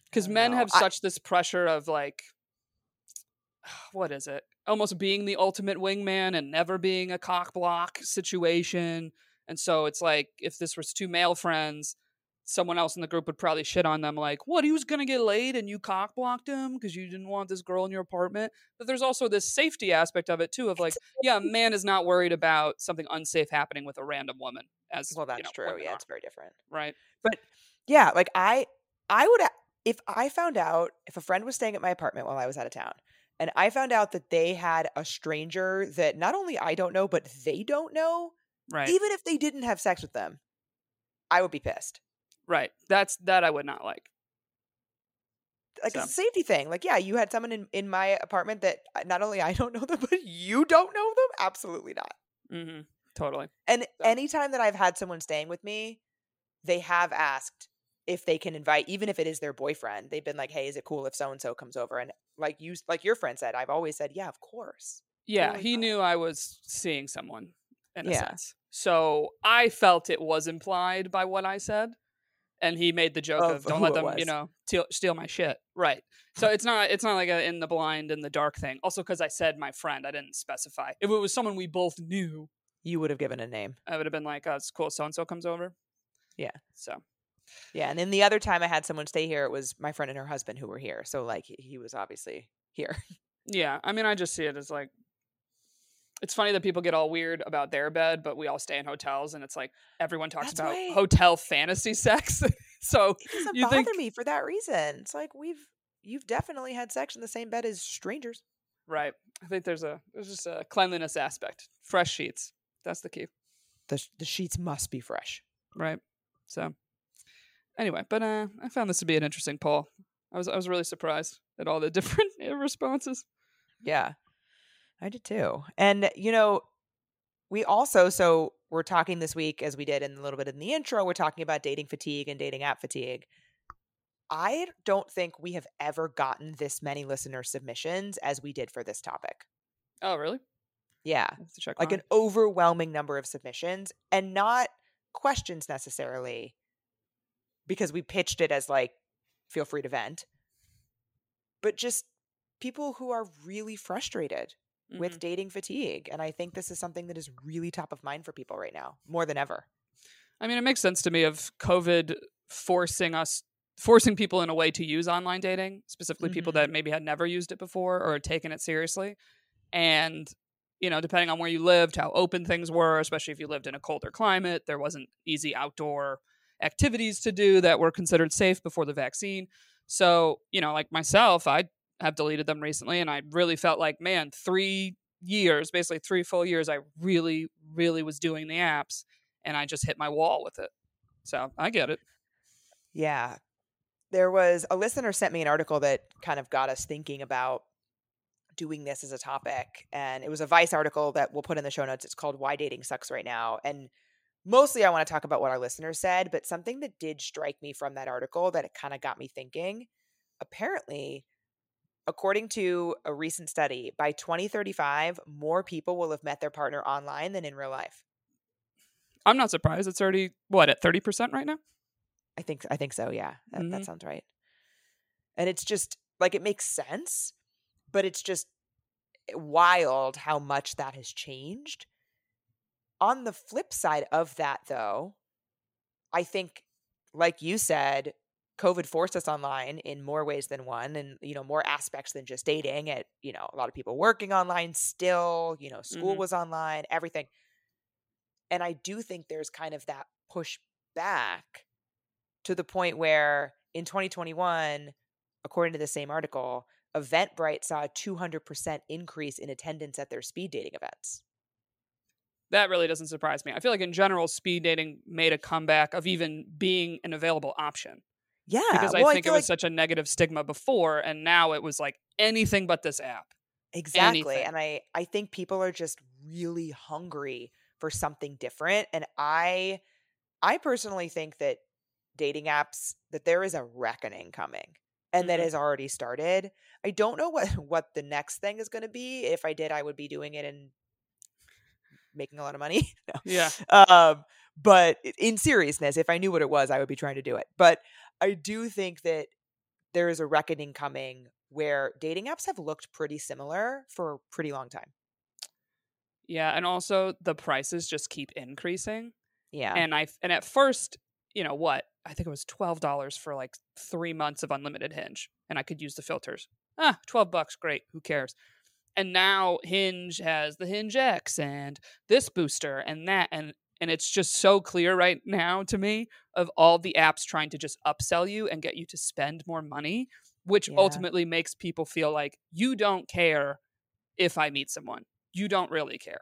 Because men know. have I- such this pressure of like, what is it? Almost being the ultimate wingman and never being a cock block situation. And so it's like if this was two male friends, someone else in the group would probably shit on them like, what, he was going to get laid and you cock blocked him because you didn't want this girl in your apartment? But there's also this safety aspect of it too of like, yeah, a man is not worried about something unsafe happening with a random woman. As Well, that's you know, true. Yeah, are, it's very different. right. But yeah, like I I would if I found out if a friend was staying at my apartment while I was out of town and I found out that they had a stranger that not only I don't know but they don't know, Right. even if they didn't have sex with them, I would be pissed. right. That's that I would not like. Like So- it's a safety thing. Like yeah, you had someone in in my apartment that uh, not only I don't know them but you don't know them? Absolutely not. Mm-hmm. Totally. And So- anytime that I've had someone staying with me, they have asked if they can invite, even if it is their boyfriend. They've been like, "Hey, is it cool if so and so comes over?" And like you, like your friend said, I've always said, "Yeah, of course." Yeah, he knew I was seeing someone in a Yeah. sense. So I felt it was implied by what I said. and he made the joke Of of, "Don't let them, you know, steal, steal my shit." Right. So it's not it's not like a in the blind in the dark thing. Also, because I said my friend, I didn't specify. If it was someone we both knew, You would have given a name. I would have been like, "Oh, it's cool. So and so comes over." Yeah. So Yeah, and then the other time I had someone stay here, it was my friend and her husband who were here. So like he was obviously here. yeah, I mean, I just see it as like. It's funny that people get all weird about their bed, but we all stay in hotels, and it's like everyone talks That's about hotel fantasy sex. so It doesn't You bother think- me for that reason. It's like we've you've definitely had sex in the same bed as strangers. Right. I think there's a there's just a cleanliness aspect. Fresh sheets. That's the key. The the sheets must be fresh. Right. So anyway, but uh I found this to be an interesting poll. I was I was really surprised at all the different responses. Yeah. I did too. And you know, we also so we're talking this week as we did in a little bit in the intro, we're talking about dating fatigue and dating app fatigue. I don't think we have ever gotten this many listener submissions as we did for this topic. Oh, really? Yeah. Like mine. an overwhelming number of submissions and not questions necessarily because we pitched it as like feel free to vent, but just people who are really frustrated with Mhm. dating fatigue. And I think this is something that is really top of mind for people right now, more than ever. I mean, it makes sense to me of COVID forcing us forcing people in a way to use online dating, specifically people Mhm. that maybe had never used it before or taken it seriously. And you know, depending on where you lived, how open things were, especially if you lived in a colder climate, there wasn't easy outdoor activities to do that were considered safe before the vaccine. So, you know, like myself, I have deleted them recently and I really felt like, man, 3 years, basically 3 full years I really really was doing the apps and I just hit my wall with it. So, I get it. Yeah. There was a listener sent me an article that kind of got us thinking about doing this as a topic. And it was a Vice article that we'll put in the show notes. It's called Why Dating Sucks Right Now. And mostly I want to talk about what our listeners said, but something that did strike me from that article that it kind of got me thinking. Apparently, according to a recent study, by 2035, more people will have met their partner online than in real life. I'm not surprised. It's already what at 30% right now? I think I think so. Yeah, that, that Mhm. sounds right. And it's just like it makes sense, but it's just wild how much that has changed. On the flip side of that, though, I think, like you said, COVID forced us online in more ways than one, and you know more aspects than just dating. It you know a lot of people working online still. You know, school Mhm. was online, everything. And I do think there's kind of that push back to the point where in 2021, according to the same article, Eventbrite saw a 200% increase in attendance at their speed dating events. That really doesn't surprise me. I feel like in general, speed dating made a comeback of even being an available option Yeah, because well, I think it was like- such a negative stigma before, and now it was like anything but this app. exactly. anything. And I I think people are just really hungry for something different. And I I personally think that dating apps that there is a reckoning coming and that Mhm. has already started. I don't know what what the next thing is going to be. If I did, I would be doing it and making a lot of money. No. Yeah. um but in seriousness if i knew what it was i would be trying to do it but i do think that there is a reckoning coming where dating apps have looked pretty similar for a pretty long time Yeah, and also the prices just keep increasing. yeah And I and at first, you know what? I think it was twelve dollars for like three months of unlimited Hinge, and I could use the filters. Ah, twelve bucks, great. Who cares? And now Hinge has the Hinge X and this booster and that, and and it's just so clear right now to me of all the apps trying to just upsell you and get you to spend more money, which Yeah. ultimately makes people feel like you don't care if I meet someone. You don't really care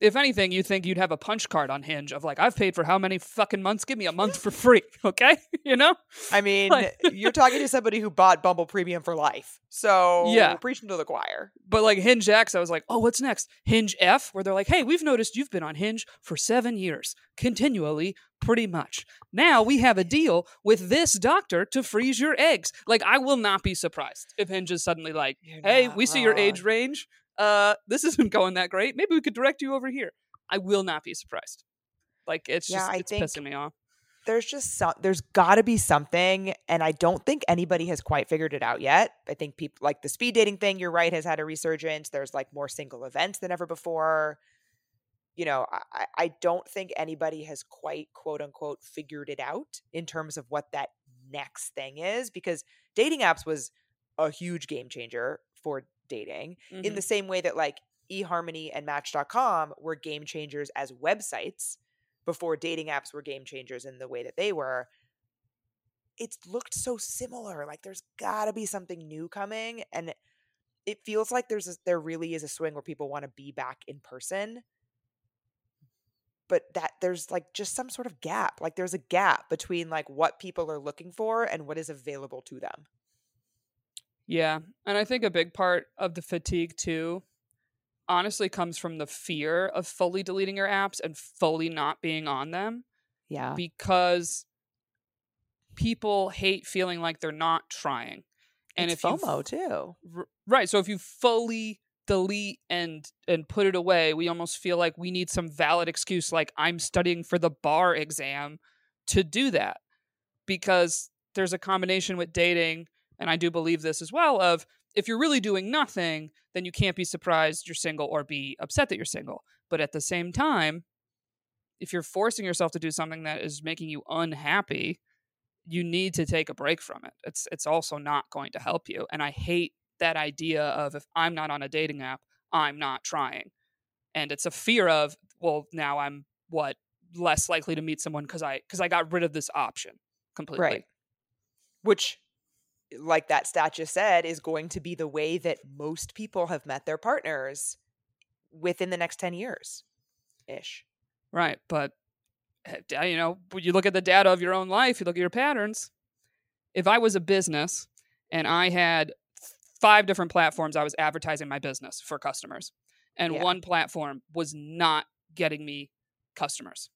if anything, you think you'd have a punch card on Hinge of like, I've paid for how many fucking months? Give me a month for free, okay? You know? i mean Like- you're talking to somebody who bought bumble premium for life so Yeah. preaching to the choir But like Hinge X, I was like, oh, what's next? Hinge F, where they're like, hey, we've noticed you've been on Hinge for seven years, continually, pretty much. Now we have a deal with this doctor to freeze your eggs. Like, I will not be surprised if Hinge is suddenly like, You're hey, we see your age range. Uh, this isn't going that great. Maybe we could direct you over here. I will not be surprised. Like, it's Yeah, just, I it's pissing me off. there's just some there's got to be something and i don't think anybody has quite figured it out yet i think people like the speed dating thing you're right has had a resurgence there's like more single events than ever before you know i, I don't think anybody has quite quote unquote figured it out in terms of what that next thing is because dating apps was a huge game changer for dating mm-hmm. in the same way that like eharmony and match.com were game changers as websites before dating apps were game changers in the way that they were. It's looked so similar like there's got to be something new coming and it feels like there's a, there really is a swing where people want to be back in person. But that there's like just some sort of gap like there's a gap between like what people are looking for and what is available to them yeah and i think a big part of the fatigue too honestly comes from the fear of fully deleting your apps and fully not being on them. Yeah. Because people hate feeling like they're not trying. And it's if FOMO f- too. R- right. So if you fully delete and and put it away, we almost feel like we need some valid excuse like I'm studying for the bar exam to do that. Because there's a combination with dating and I do believe this as well of if you're really doing nothing, then you can't be surprised you're single or be upset that you're single. But at the same time, if you're forcing yourself to do something that is making you unhappy, you need to take a break from it. It's it's also not going to help you. And I hate that idea of if I'm not on a dating app, I'm not trying. And it's a fear of, well, now I'm what less likely to meet someone because I because I got rid of this option completely. Right. Which like that stat just said, is going to be the way that most people have met their partners within the next 10 years ish. Right. But, eh, you know, you look at the data of your own life, you look at your patterns. If I was a business and I had five different platforms I was advertising my business for customers, and yeah. one platform was not getting me customers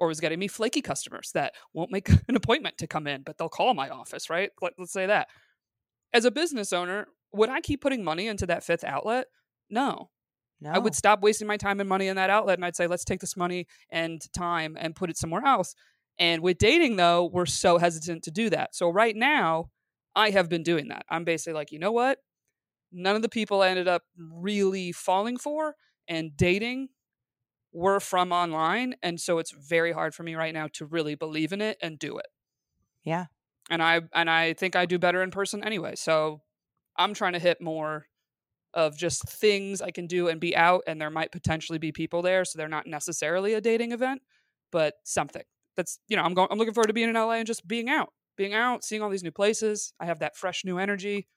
or was getting me flaky customers that won't make an appointment to come in, but they'll call my office, right? Let, us say that. As a business owner, would I keep putting money into that fifth outlet? No. No. I would stop wasting my time and money in that outlet and I'd say, let's take this money and time and put it somewhere else. And with dating, though, we're so hesitant to do that. So right now, I have been doing that. I'm basically like, you know what? None of the people I ended up really falling for and dating were from online and so it's very hard for me right now to really believe in it and do it. Yeah. And i and i think i do better in person anyway so i'm trying to hit more of just things i can do and be out and there might potentially be people there so they're not necessarily a dating event but something. That's you know i'm going i'm looking forward to being in la and just being out being out seeing all these new places. I have that fresh new energy.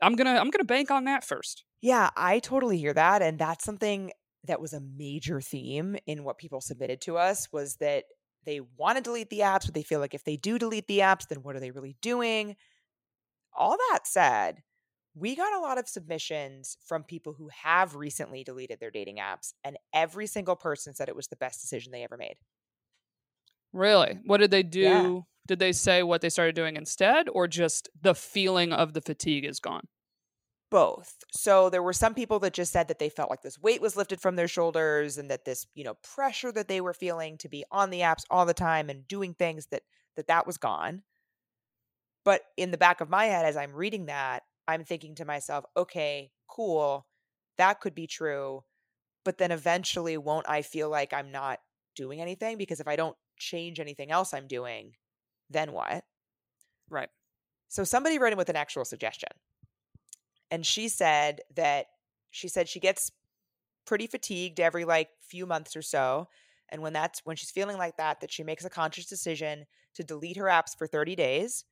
I'm gonna i'm gonna bank on that first. Yeah i totally hear that and that's something that was a major theme in what people submitted to us was that they want to delete the apps, but they feel like if they do delete the apps, then what are they really doing? All that said, we got a lot of submissions from people who have recently deleted their dating apps, and every single person said it was the best decision they ever made. Really? What did they do? Yeah. Did they say what they started doing instead, or just the feeling of the fatigue is gone? Both. So there were some people that just said that they felt like this weight was lifted from their shoulders and that this, you know, pressure that they were feeling to be on the apps all the time and doing things that that that was gone. But in the back of my head as I'm reading that, I'm thinking to myself, okay, cool. That could be true. But then eventually won't I feel like I'm not doing anything because if I don't change anything else I'm doing, then what? Right. So somebody wrote in with an actual suggestion and she said that she said she gets pretty fatigued every like few months or so and when that's when she's feeling like that that she makes a conscious decision to delete her apps for 30 days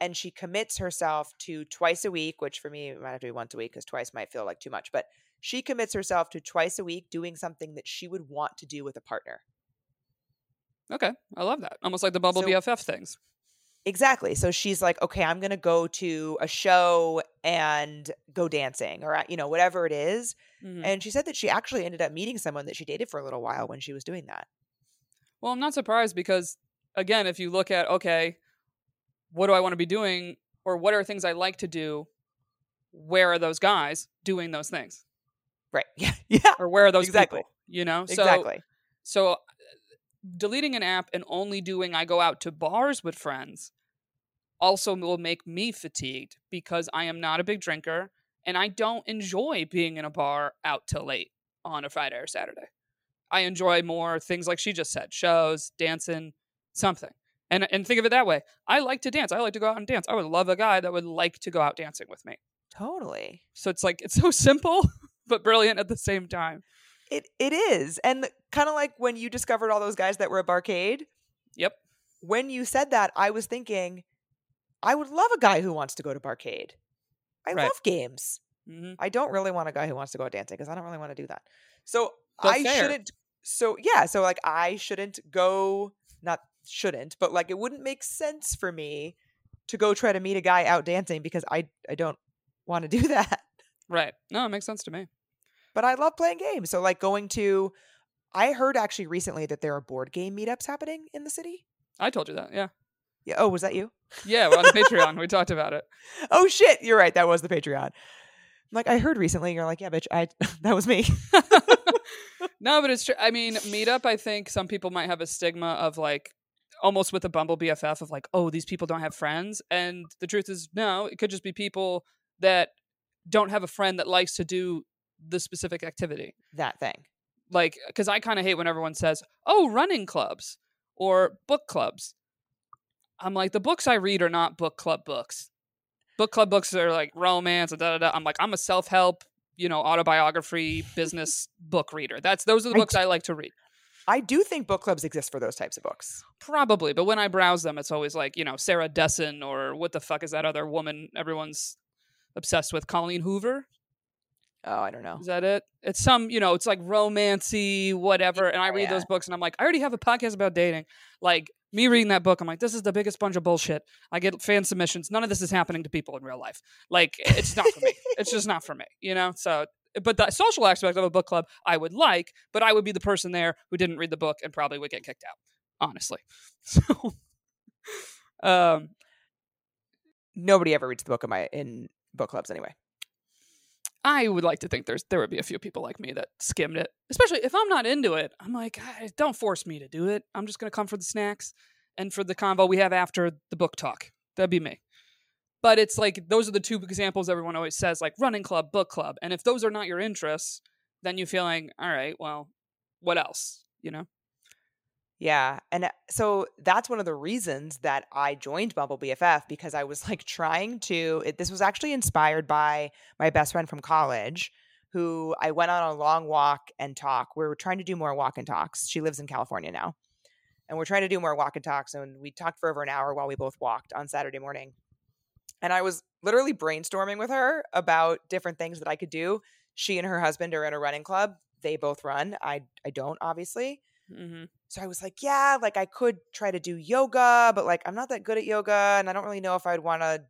and she commits herself to twice a week which for me might have to be once a week because twice might feel like too much but she commits herself to twice a week doing something that she would want to do with a partner. Okay i love that almost like the Bumble so, bff things Exactly. So she's like, okay, I'm going to go to a show and go dancing or, you know, whatever it is. Mm-hmm. And she said that she actually ended up meeting someone that she dated for a little while when she was doing that. Well, I'm not surprised because, again, if you look at, okay, what do I want to be doing or what are things I like to do? Where are those guys doing those things? Right. Yeah. Yeah. Or where are those exactly. people? You know? So, exactly. So deleting an app and only doing I go out to bars with friends also will make me fatigued because I am not a big drinker and I don't enjoy being in a bar out till late on a Friday or Saturday. I enjoy more things like she just said, shows, dancing, something. And and think of it that way. I like to dance. I like to go out and dance. I would love a guy that would like to go out dancing with me. Totally. So it's like it's so simple but brilliant at the same time. It it is. And kind of like when you discovered all those guys that were at Barcade. Yep. When you said that, I was thinking I would love a guy who wants to go to Barcade. I Right. love games. hmm I don't really want a guy who wants to go dancing because I don't really want to do that. So But I fair. shouldn't. So yeah, so like I shouldn't go. Not shouldn't, but like it wouldn't make sense for me to go try to meet a guy out dancing because I I don't want to do that. Right. No, it makes sense to me. But I love playing games. So like going to. I heard actually recently that there are board game meetups happening in the city. I told you that. Yeah. Yeah. Oh, was that you? Yeah, we're on the Patreon. We talked about it. Oh shit! You're right. That was the Patreon. I'm like I heard recently. You're like, yeah, bitch. I that was me. no, but it's true. I mean, meetup, I think some people might have a stigma of like almost with the Bumble BFF of like, oh, these people don't have friends. And the truth is, no, it could just be people that don't have a friend that likes to do the specific activity. that thing. Like, because I kind of hate when everyone says, oh, running clubs or book clubs. I'm like, the books I read are not book club books. Book club books are like romance and da da da. I'm like, I'm a self help, you know, autobiography, business book reader. That's those are the I books I like to read. I do think book clubs exist for those types of books. Probably, but when I browse them, it's always like, you know, Sarah Dessen or what the fuck is that other woman everyone's obsessed with? Colleen Hoover? Oh, I don't know. Is that it? It's some, you know, it's like romancy, whatever. And I read Yeah. those books and I'm like, I already have a podcast about dating. Like me reading that book, I'm like, this is the biggest bunch of bullshit. I get fan submissions. None of this is happening to people in real life. Like, it's not for me. It's just not for me, you know? So, but the social aspect of a book club, I would like, but I would be the person there who didn't read the book and probably would get kicked out, honestly. So, um, Nobody ever reads the book in my in book clubs anyway. I would like to think there's there would be a few people like me that skimmed it, especially if I'm not into it. I'm like, "Ah, don't force me to do it. I'm just gonna come for the snacks and for the convo we have after the book talk. That'd be me. But it's like those are the two examples everyone always says, like running club, book club, and if those are not your interests, then you feel like, all right, well, what else? You know? Yeah, and uh, so that's one of the reasons that I joined Bumble BFF because I was like trying to. It, this was actually inspired by my best friend from college, who I went on a long walk and talk. We were trying to do more walk and talks. She lives in California now, and we're trying to do more walk and talks. And we talked for over an hour while we both walked on Saturday morning. And I was literally brainstorming with her about different things that I could do. She and her husband are in a running club. They both run. I I don't obviously. Mm-hmm. So I was like, yeah, like I could try to do yoga, but like I'm not that good at yoga and I don't really know if I'd want to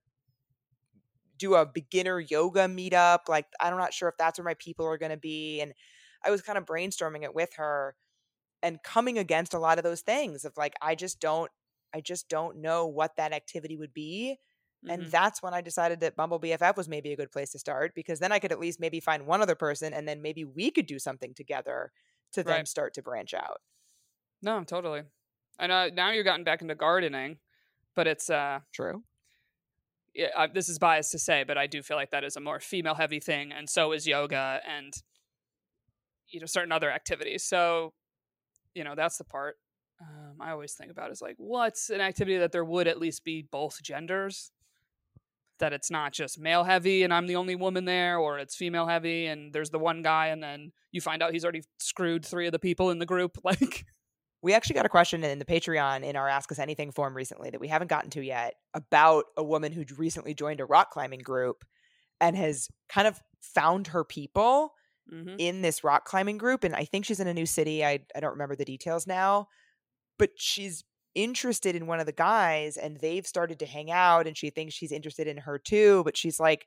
do a beginner yoga meetup. Like I'm not sure if that's where my people are going to be and I was kind of brainstorming it with her and coming against a lot of those things of like I just don't I just don't know what that activity would be. And Mhm. that's when I decided that Bumble BFF was maybe a good place to start because then I could at least maybe find one other person and then maybe we could do something together to then Right. start to branch out. no, totally. And uh, now you're gotten back into gardening, but it's uh, True. yeah, I, this is biased to say, but I do feel like that is a more female heavy thing, and so is yoga and you know certain other activities. So you know that's the part um, I always think about is like what's an activity that there would at least be both genders, that it's not just male heavy and I'm the only woman there, or it's female heavy and there's the one guy, and then you find out he's already screwed three of the people in the group. Like, We actually got a question in the Patreon in our Ask Us Anything form recently that we haven't gotten to yet about a woman who recently joined a rock climbing group and has kind of found her people mhm. in this rock climbing group. And I think she's in a new city. I, I don't remember the details now, but she's interested in one of the guys and they've started to hang out and she thinks she's interested in her too. But she's like,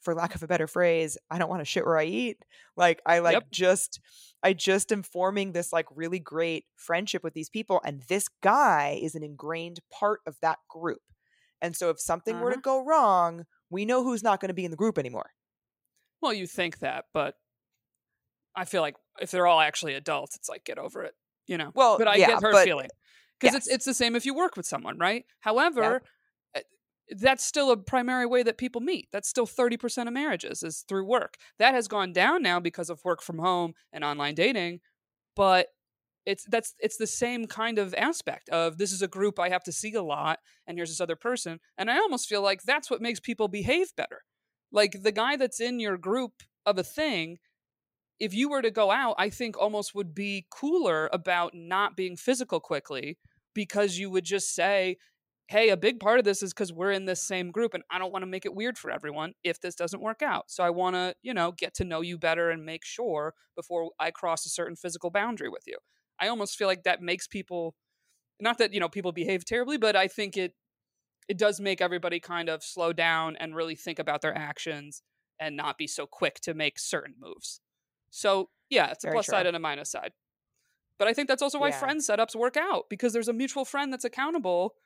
for lack of a better phrase, I don't want to shit where I eat. Like, I like Yep. just, I just am forming this like really great friendship with these people. And this guy is an ingrained part of that group. And so if something were to Uh-huh. go wrong, we know who's not going to be in the group anymore. Well, you think that, but I feel like if they're all actually adults, it's like get over it. You know. Well, but I yeah, get her but- feeling because it's yes. it's the same if you work with someone, right? However, uh, that's still a primary way that people meet. That's still thirty percent of marriages is through work. That has gone down now because of work from home and online dating, but it's that's it's the same kind of aspect of this is a group I have to see a lot, and here's this other person, and I almost feel like that's what makes people behave better. Like the guy that's in your group of a thing if you were to go out, I think almost would be cooler about not being physical quickly because you would just say, hey, a big part of this is because we're in this same group and I don't want to make it weird for everyone if this doesn't work out. So I want to, you know, get to know you better and make sure before I cross a certain physical boundary with you. I almost feel like that makes people not that, you know, people behave terribly, but I think it it does make everybody kind of slow down and really think about their actions and not be so quick to make certain moves. So yeah, it's a Very plus side and a minus side. But I think that's also why Yeah. friend setups work out because there's a mutual friend that's accountable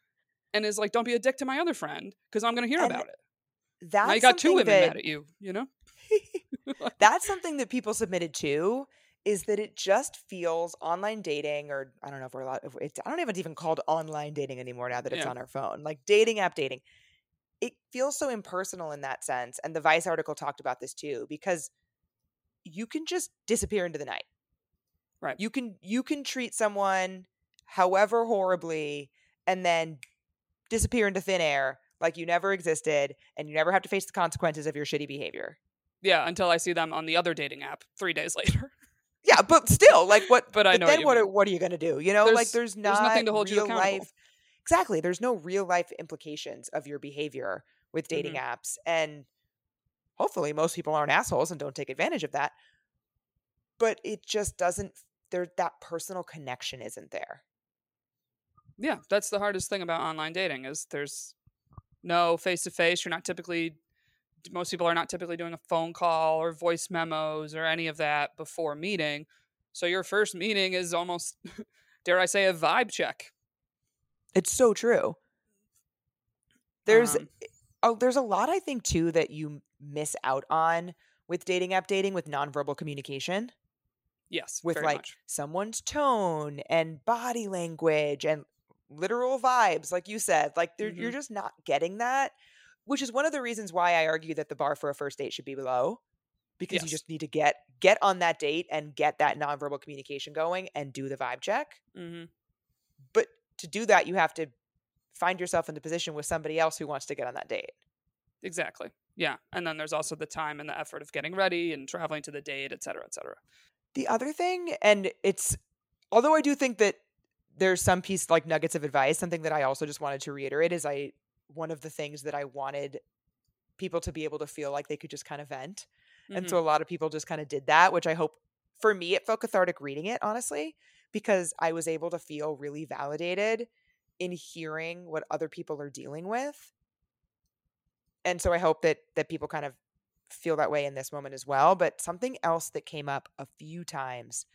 and is like, don't be a dick to my other friend because I'm going to hear And about it. That's now you got two women that, mad at you, you know? that's something that people submitted to is that it just feels online dating or i don't know if we're allowed if it's i don't even even called online dating anymore now that it's Yeah. on our phone like dating app dating it feels so impersonal in that sense and the vice article talked about this too because you can just disappear into the night Right. you can you can treat someone however horribly and then disappear into thin air like you never existed and you never have to face the consequences of your shitty behavior Yeah, until I see them on the other dating app three days later. Yeah, but still, like what? But I know what then you what? Are, what are you gonna do? You know, like There's- there's not there's nothing to hold you accountable. life. Exactly, there's no real life implications of your behavior with dating Mm-hmm. apps, and hopefully, most people aren't assholes and don't take advantage of that. But it just doesn't. There, that personal connection isn't there. yeah, that's the hardest thing about online dating is there's no face to face. You're not typically most people are not typically doing a phone call or voice memos or any of that before meeting. So your first meeting is almost dare I say a vibe check. It's so true. There's Um, oh, there's a lot I think too that you miss out on with dating app dating with nonverbal communication. Yes, with like much. someone's tone and body language and literal vibes like you said like they're you're just not getting that which is one of the reasons why i argue that the bar for a first date should be low because you just need to get get on that date and get that nonverbal communication going and do the vibe check hmm but to do that you have to find yourself in the position with somebody else who wants to get on that date Exactly. Yeah, and then there's also the time and the effort of getting ready and traveling to the date, et cetera, et cetera. The other thing, and it's although I do think that there's some piece like nuggets of advice, something that I also just wanted to reiterate is I one of the things that I wanted people to be able to feel like they could just kind of vent. And Mhm. so a lot of people just kind of did that, which I hope for me it felt cathartic reading it, honestly, because I was able to feel really validated in hearing what other people are dealing with. And so I hope that that people kind of feel that way in this moment as well. But something else that came up a few times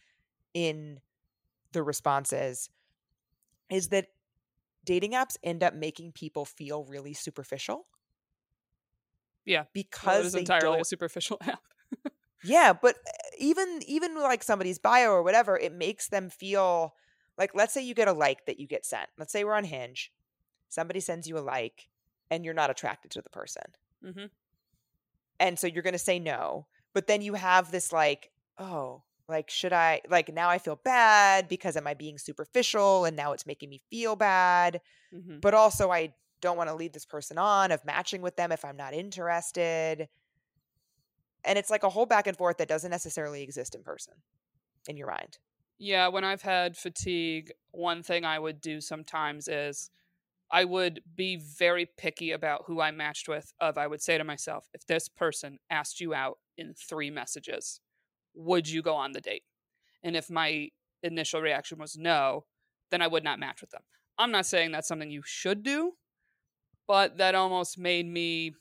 in the responses is that dating apps end up making people feel really superficial. Yeah. Well, it Because is they entirely a superficial app. yeah, but uh, even even like somebody's bio or whatever, it makes them feel like let's say you get a like that you get sent. Let's say we're on Hinge. Somebody sends you a like and you're not attracted to the person. hmm And so you're going to say no, but then you have this like, oh, like should I like now I feel bad because am I being superficial and now it's making me feel bad, hmm but also I don't want to lead this person on of matching with them if I'm not interested. And it's like a whole back and forth that doesn't necessarily exist in person in your mind. Yeah, when I've had fatigue, one thing I would do sometimes is I would be very picky about who I matched with. Of I would say to myself, if this person asked you out in three messages, would you go on the date? And if my initial reaction was no, then I would not match with them. I'm not saying that's something you should do, but that almost made me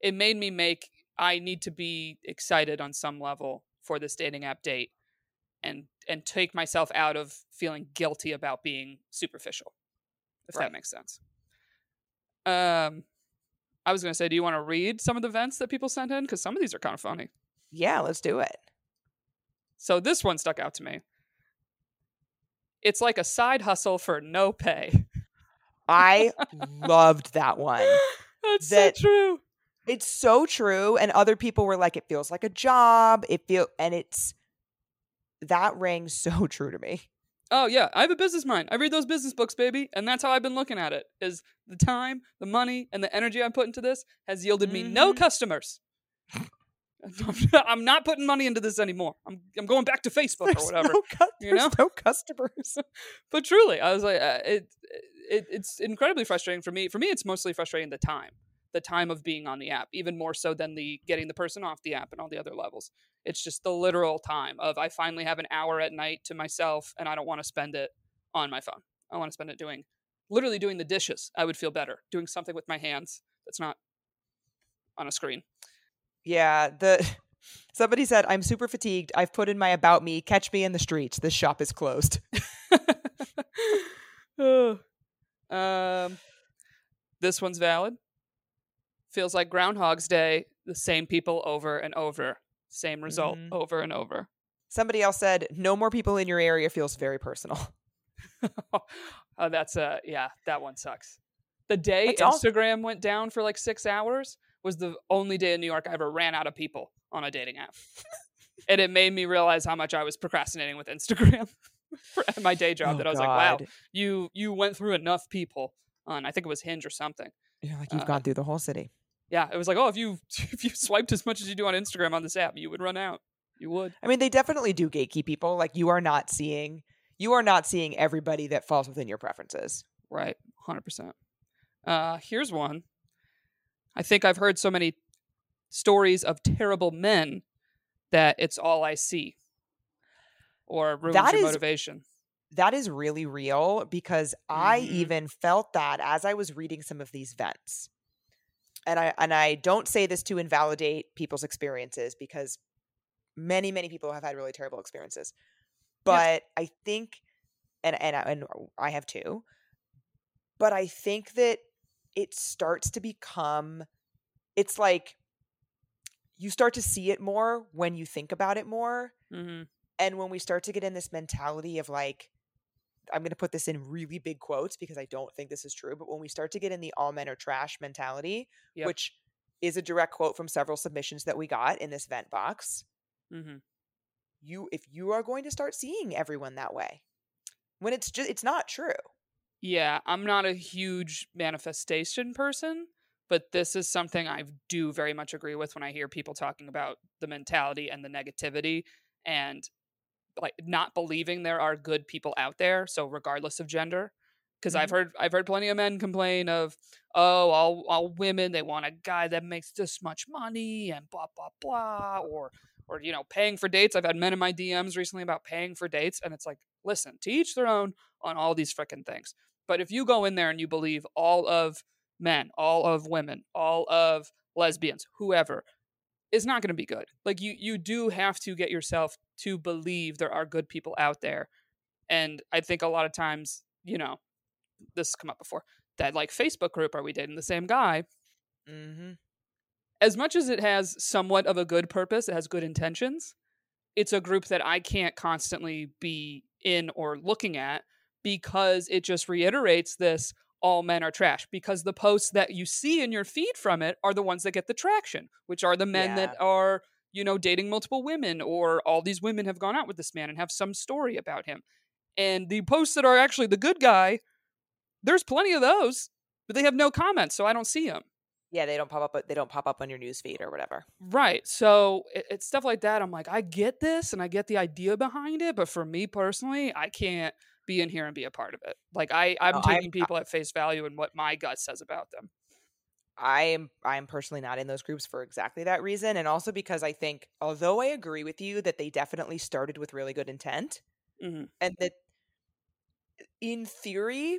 it made me make I need to be excited on some level for this dating app date and and take myself out of feeling guilty about being superficial if Right. that makes sense um i was going to say do you want to read some of the vents that people sent in because some of these are kind of funny Yeah, let's do it. so this one stuck out to me It's like a side hustle for no pay. I loved that one. That's That- so true. It's so true. And other people were like, it feels like a job. It feel and it's that rang so true to me. Oh yeah, I have a business mind. I read those business books, baby, and that's how I've been looking at it. Is the time, the money, and the energy I put into this has yielded me no Mhm. customers. I'm not putting money into this anymore. I'm I'm going back to Facebook or whatever. No, cu- you know? no customers. but truly, I was like, uh, it, it it's incredibly frustrating for me. For me, it's mostly frustrating the time, the time of being on the app, even more so than the getting the person off the app and all the other levels. It's just the literal time of I finally have an hour at night to myself, and I don't want to spend it on my phone. I want to spend it doing, literally doing the dishes. I would feel better doing something with my hands that's not on a screen. Yeah, the somebody said I'm super fatigued. I've put in my about me. Catch me in the streets. This shop is closed. Um, this one's valid. Feels like Groundhog's Day. The same people over and over. Same result Mhm. over and over. Somebody else said no more people in your area feels very personal. oh, that's a, yeah, that one sucks. The day all- Instagram went down for like six hours was the only day in New York I ever ran out of people on a dating app. and it made me realize how much I was procrastinating with Instagram for my day job. Oh, that I was like, wow, you you went through enough people on I think it was Hinge or something. You're like you've uh, gone through the whole city. Yeah, it was like, oh, if you if you swiped as much as you do on Instagram on this app, you would run out. You would. I mean, they definitely do gatekeep people. Like you are not seeing you are not seeing everybody that falls within your preferences. Right, hundred percent. Uh, here's one. I think I've heard so many stories of terrible men that it's all I see, or ruins That your is- motivation. That is really real because I Mhm. even felt that as I was reading some of these vents. And I and I don't say this to invalidate people's experiences because many many people have had really terrible experiences. But I think and and I- and I have too. But I think that it starts to become it's like you start to see it more when you think about it more hmm and when we start to get in this mentality of like i'm going to put this in really big quotes because i don't think this is true but when we start to get in the all men are trash mentality Yep. which is a direct quote from several submissions that we got in this vent box hmm you if you are going to start seeing everyone that way when it's just it's not true Yeah, I'm not a huge manifestation person, but this is something I do very much agree with when I hear people talking about the mentality and the negativity and like not believing there are good people out there, so regardless of gender. Because I've mm-hmm. heard I've heard plenty of men complain of, oh, all all women, they want a guy that makes this much money and blah blah blah or or you know, paying for dates. I've had men in my DMs recently about paying for dates, and it's like, listen, to each their own on all these frickin' things. But if you go in there and you believe all of men, all of women, all of lesbians, whoever, it's not going to be good. Like you, you do have to get yourself to believe there are good people out there, and I think a lot of times, you know, this has come up before. That like Facebook group, are we dating the same guy? mm-hmm. as much as it has somewhat of a good purpose, it has good intentions, it's a group that I can't constantly be in or looking at because it just reiterates this all men are trash because the posts that you see in your feed from it are the ones that get the traction, which are the men that are, you know, dating multiple women or all these women have gone out with this man and have some story about him. And the posts that are actually the good guy, there's plenty of those, but they have no comments, so I don't see them. yeah they don't pop up they don't pop up on your newsfeed or whatever Right. So it, it's stuff like that. I'm like, I get this and I get the idea behind it, but for me personally, I can't be in here and be a part of it. Like I, I'm No, I'm- taking people at face value and what my gut says about them. I am I am personally not in those groups for exactly that reason and also because I think although I agree with you that they definitely started with really good intent hmm and that in theory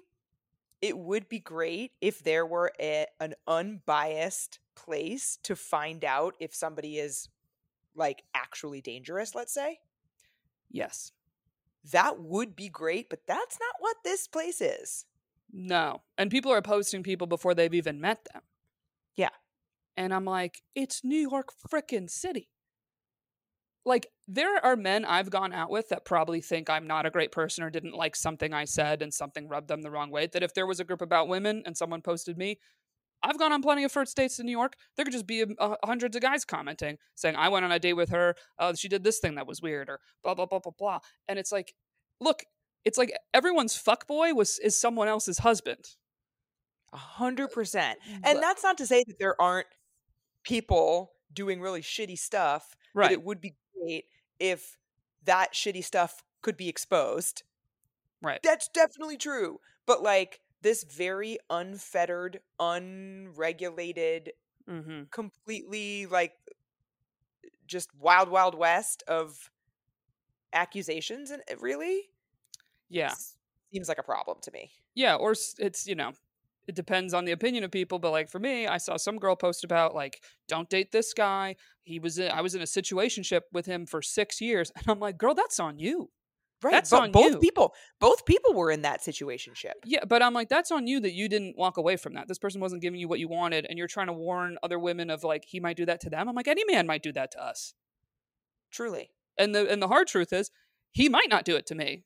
it would be great if there were a, an unbiased place to find out if somebody is like actually dangerous let's say Yes. that would be great but that's not what this place is No. And people are posting people before they've even met them. Yeah. And I'm like, it's New York frickin' City. like there are men I've gone out with that probably think I'm not a great person or didn't like something I said and something rubbed them the wrong way. That if there was a group about women and someone posted me, I've gone on plenty of first dates in New York. There could just be a, a, hundreds of guys commenting saying, "I went on a date with her. Uh, she did this thing that was weird," or blah blah blah blah blah. And it's like, look, it's like everyone's fuckboy was is someone else's husband. A hundred percent. And that's not to say that there aren't people doing really shitty stuff. Right. it would be great if that shitty stuff could be exposed. Right. That's definitely true. But like this very unfettered, unregulated, mm-hmm. completely like just wild, wild west of accusations, and really, yeah, seems like a problem to me. Yeah, or it's you know it depends on the opinion of people but like for me i saw some girl post about like don't date this guy. He was in, i was in a situationship with him for six years. And i'm like girl that's on you. Right that's but on both you. people both people were in that situationship. Yeah but i'm like that's on you that you didn't walk away from that. This person wasn't giving you what you wanted and you're trying to warn other women of like he might do that to them. I'm like any man might do that to us. Truly. And the and the hard truth is he might not do it to me.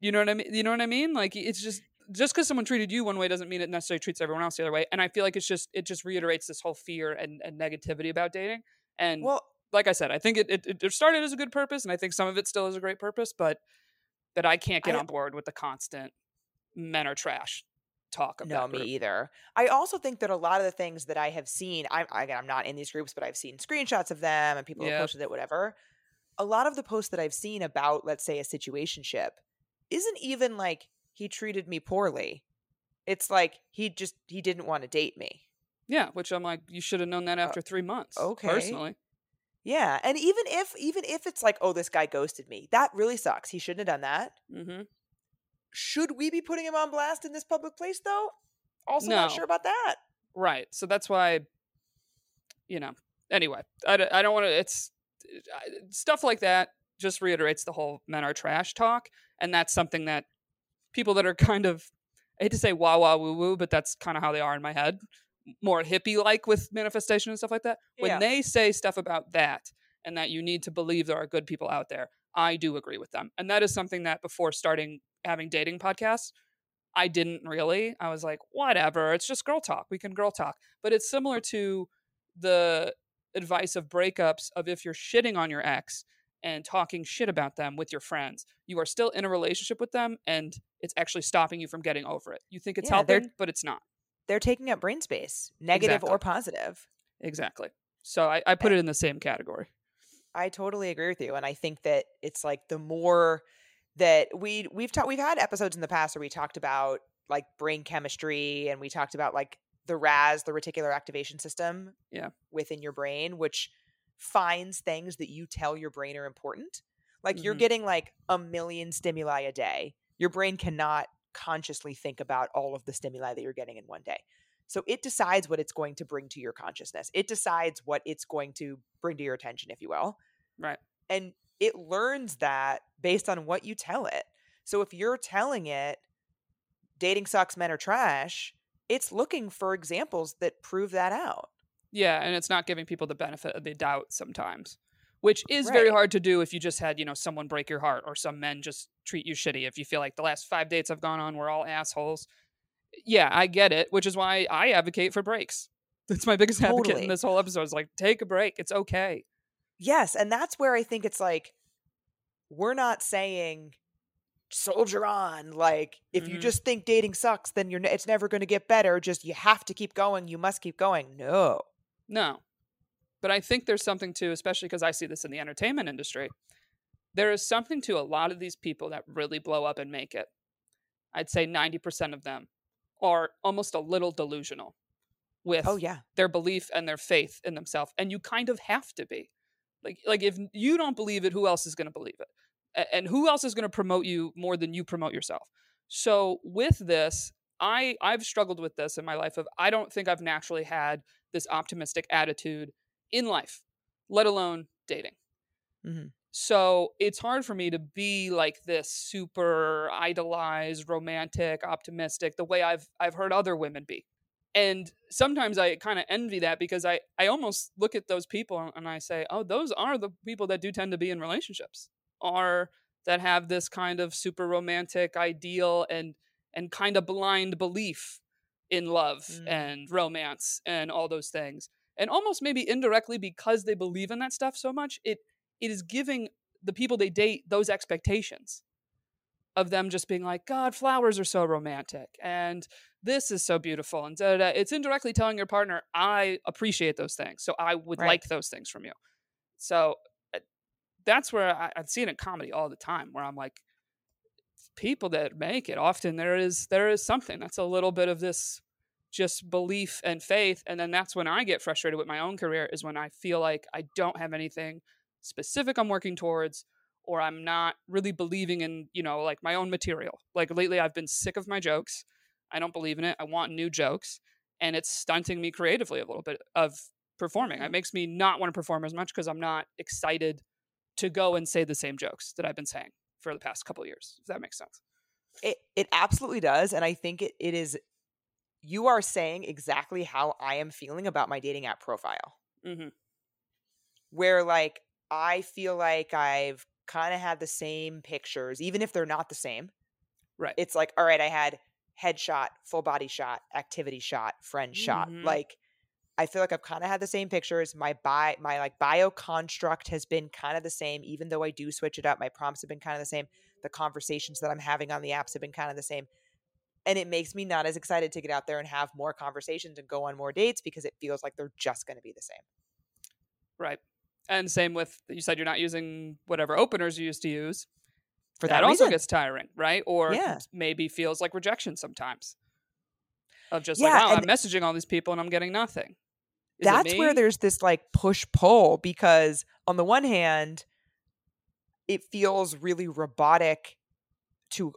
You know what i mean you know what i mean? Like it's just just because someone treated you one way doesn't mean it necessarily treats everyone else the other way. And I feel like it's just it just reiterates this whole fear and, and negativity about dating. And well, like I said, I think it, it it started as a good purpose, and I think some of it still is a great purpose, but that I can't get I, on board with the constant men are trash talk of no me either i also think that a lot of the things that i have seen i'm again i'm not in these groups but i've seen screenshots of them and people yep. have posted it whatever a lot of the posts that i've seen about let's say a situationship isn't even like he treated me poorly. It's like he just he didn't want to date me. Yeah, which I'm like, you should have known that uh, after three months. Okay, personally. Yeah, and even if even if it's like, oh, this guy ghosted me, that really sucks. He shouldn't have done that. Mm-hmm. Should we be putting him on blast in this public place, though? Also, no. not sure about that. Right. So that's why, you know. Anyway, I, I don't want to. It's stuff like that. Just reiterates the whole men are trash talk, and that's something that people that are kind of I hate to say wah wah woo woo, but that's kind of how they are in my head. More hippie like with manifestation and stuff like that. When yeah. they say stuff about that and that you need to believe there are good people out there, I do agree with them. And that is something that before starting having dating podcasts, I didn't really. I was like, whatever, it's just girl talk. We can girl talk. But it's similar to the advice of breakups of if you're shitting on your ex and talking shit about them with your friends. You are still in a relationship with them and it's actually stopping you from getting over it. You think it's yeah, helping, but it's not. They're taking up brain space, negative exactly. or positive. Exactly. So I, I put it in the same category. I totally agree with you. And I think that it's like the more that we we've talked we've had episodes in the past where we talked about like brain chemistry and we talked about like the RAS, the reticular activation system yeah. within your brain, which finds things that you tell your brain are important. Like mm-hmm. you're getting like a million stimuli a day. Your brain cannot consciously think about all of the stimuli that you're getting in one day. So it decides what it's going to bring to your consciousness. It decides what it's going to bring to your attention, if you will. Right. And it learns that based on what you tell it. So if you're telling it dating sucks, men are trash, it's looking for examples that prove that out. Yeah, and it's not giving people the benefit of the doubt sometimes, which is right. very hard to do if you just had, you know, someone break your heart or some men just treat you shitty. If you feel like the last five dates I've gone on were all assholes. Yeah, I get it, which is why I advocate for breaks. That's my biggest totally. advocate in this whole episode. Is like, take a break. It's okay. Yes, and that's where I think it's like we're not saying soldier on like if mm-hmm. you just think dating sucks then you're it's never going to get better just you have to keep going you must keep going no no. But I think there's something to, especially because I see this in the entertainment industry, there is something to a lot of these people that really blow up and make it. I'd say 90% of them are almost a little delusional with oh yeah their belief and their faith in themselves and you kind of have to be like like if you don't believe it who else is going to believe it and who else is going to promote you more than you promote yourself so with this i i've struggled with this in my life of i don't think i've naturally had this optimistic attitude in life, let alone dating. Mm-hmm. So it's hard for me to be like this super idolized, romantic, optimistic, the way I've I've heard other women be. and sometimes I kind of envy that because I I almost look at those people and I say, "Oh, those are the people that do tend to be in relationships." Are that have this kind of super romantic ideal and and kind of blind belief in love mm. and romance and all those things. And almost maybe indirectly because they believe in that stuff so much, it it is giving the people they date those expectations of them just being like, God, flowers are so romantic and this is so beautiful. And da, da, da. it's indirectly telling your partner, I appreciate those things. So I would right. like those things from you. So uh, that's where I, I see it in comedy all the time, where I'm like, people that make it often there is there is something. That's a little bit of this just belief and faith and then that's when i get frustrated with my own career is when i feel like i don't have anything specific i'm working towards or i'm not really believing in you know like my own material. Like lately i've been sick of my jokes. I don't believe in it. I want new jokes and it's stunting me creatively a little bit of performing. It mm-hmm. makes me not want to perform as much because i'm not excited to go and say the same jokes that i've been saying for the past couple years. If that makes sense. It it absolutely does, and I think it, it is. You are saying exactly how I am feeling about my dating app profile. Mm-hmm. Where like I feel like I've kind of had the same pictures, even if they're not the same. Right. It's like, all right, I had headshot, full body shot, activity shot, friend mm-hmm. shot. Like I feel like I've kind of had the same pictures. My bi my like bio construct has been kind of the same, even though I do switch it up. My prompts have been kind of the same. The conversations that I'm having on the apps have been kind of the same. And it makes me not as excited to get out there and have more conversations and go on more dates because it feels like they're just going to be the same. Right. And same with you said you're not using whatever openers you used to use. For that, that also gets tiring, right? Or yeah. maybe feels like rejection sometimes. Of just yeah, like, oh, I'm messaging all these people and I'm getting nothing. That's where there's this like push pull because on the one hand it feels really robotic to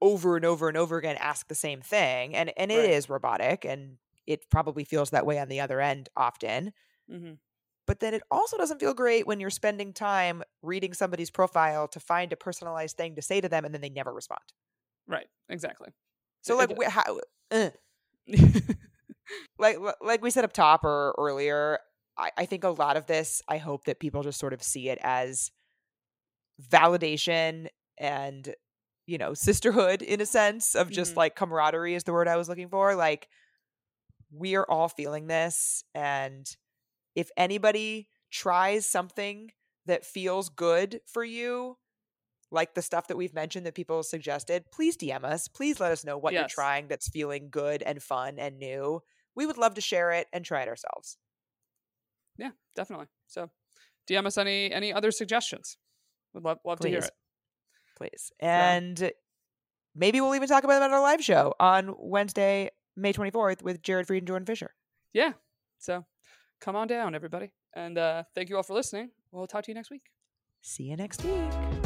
over and over and over again ask the same thing and and it right. is robotic and it probably feels that way on the other end often mm-hmm. but then it also doesn't feel great when you're spending time reading somebody's profile to find a personalized thing to say to them and then they never respond right exactly so like it, how uh. like like we said up top or earlier, I, I think a lot of this, I hope that people just sort of see it as validation and you know sisterhood in a sense of just mm-hmm. like camaraderie is the word I was looking for. Like we are all feeling this, and if anybody tries something that feels good for you, like the stuff that we've mentioned that people suggested, please DM us. Please let us know what yes. you're trying that's feeling good and fun and new we would love to share it and try it ourselves. Yeah, definitely. So DM us any any other suggestions. Would love love Please. to hear it. Please. And yeah. maybe we'll even talk about it at our live show on Wednesday, May 24th with Jared Freid and Jordan Fisher. Yeah. So come on down, everybody. And uh, thank you all for listening. We'll talk to you next week. See you next week.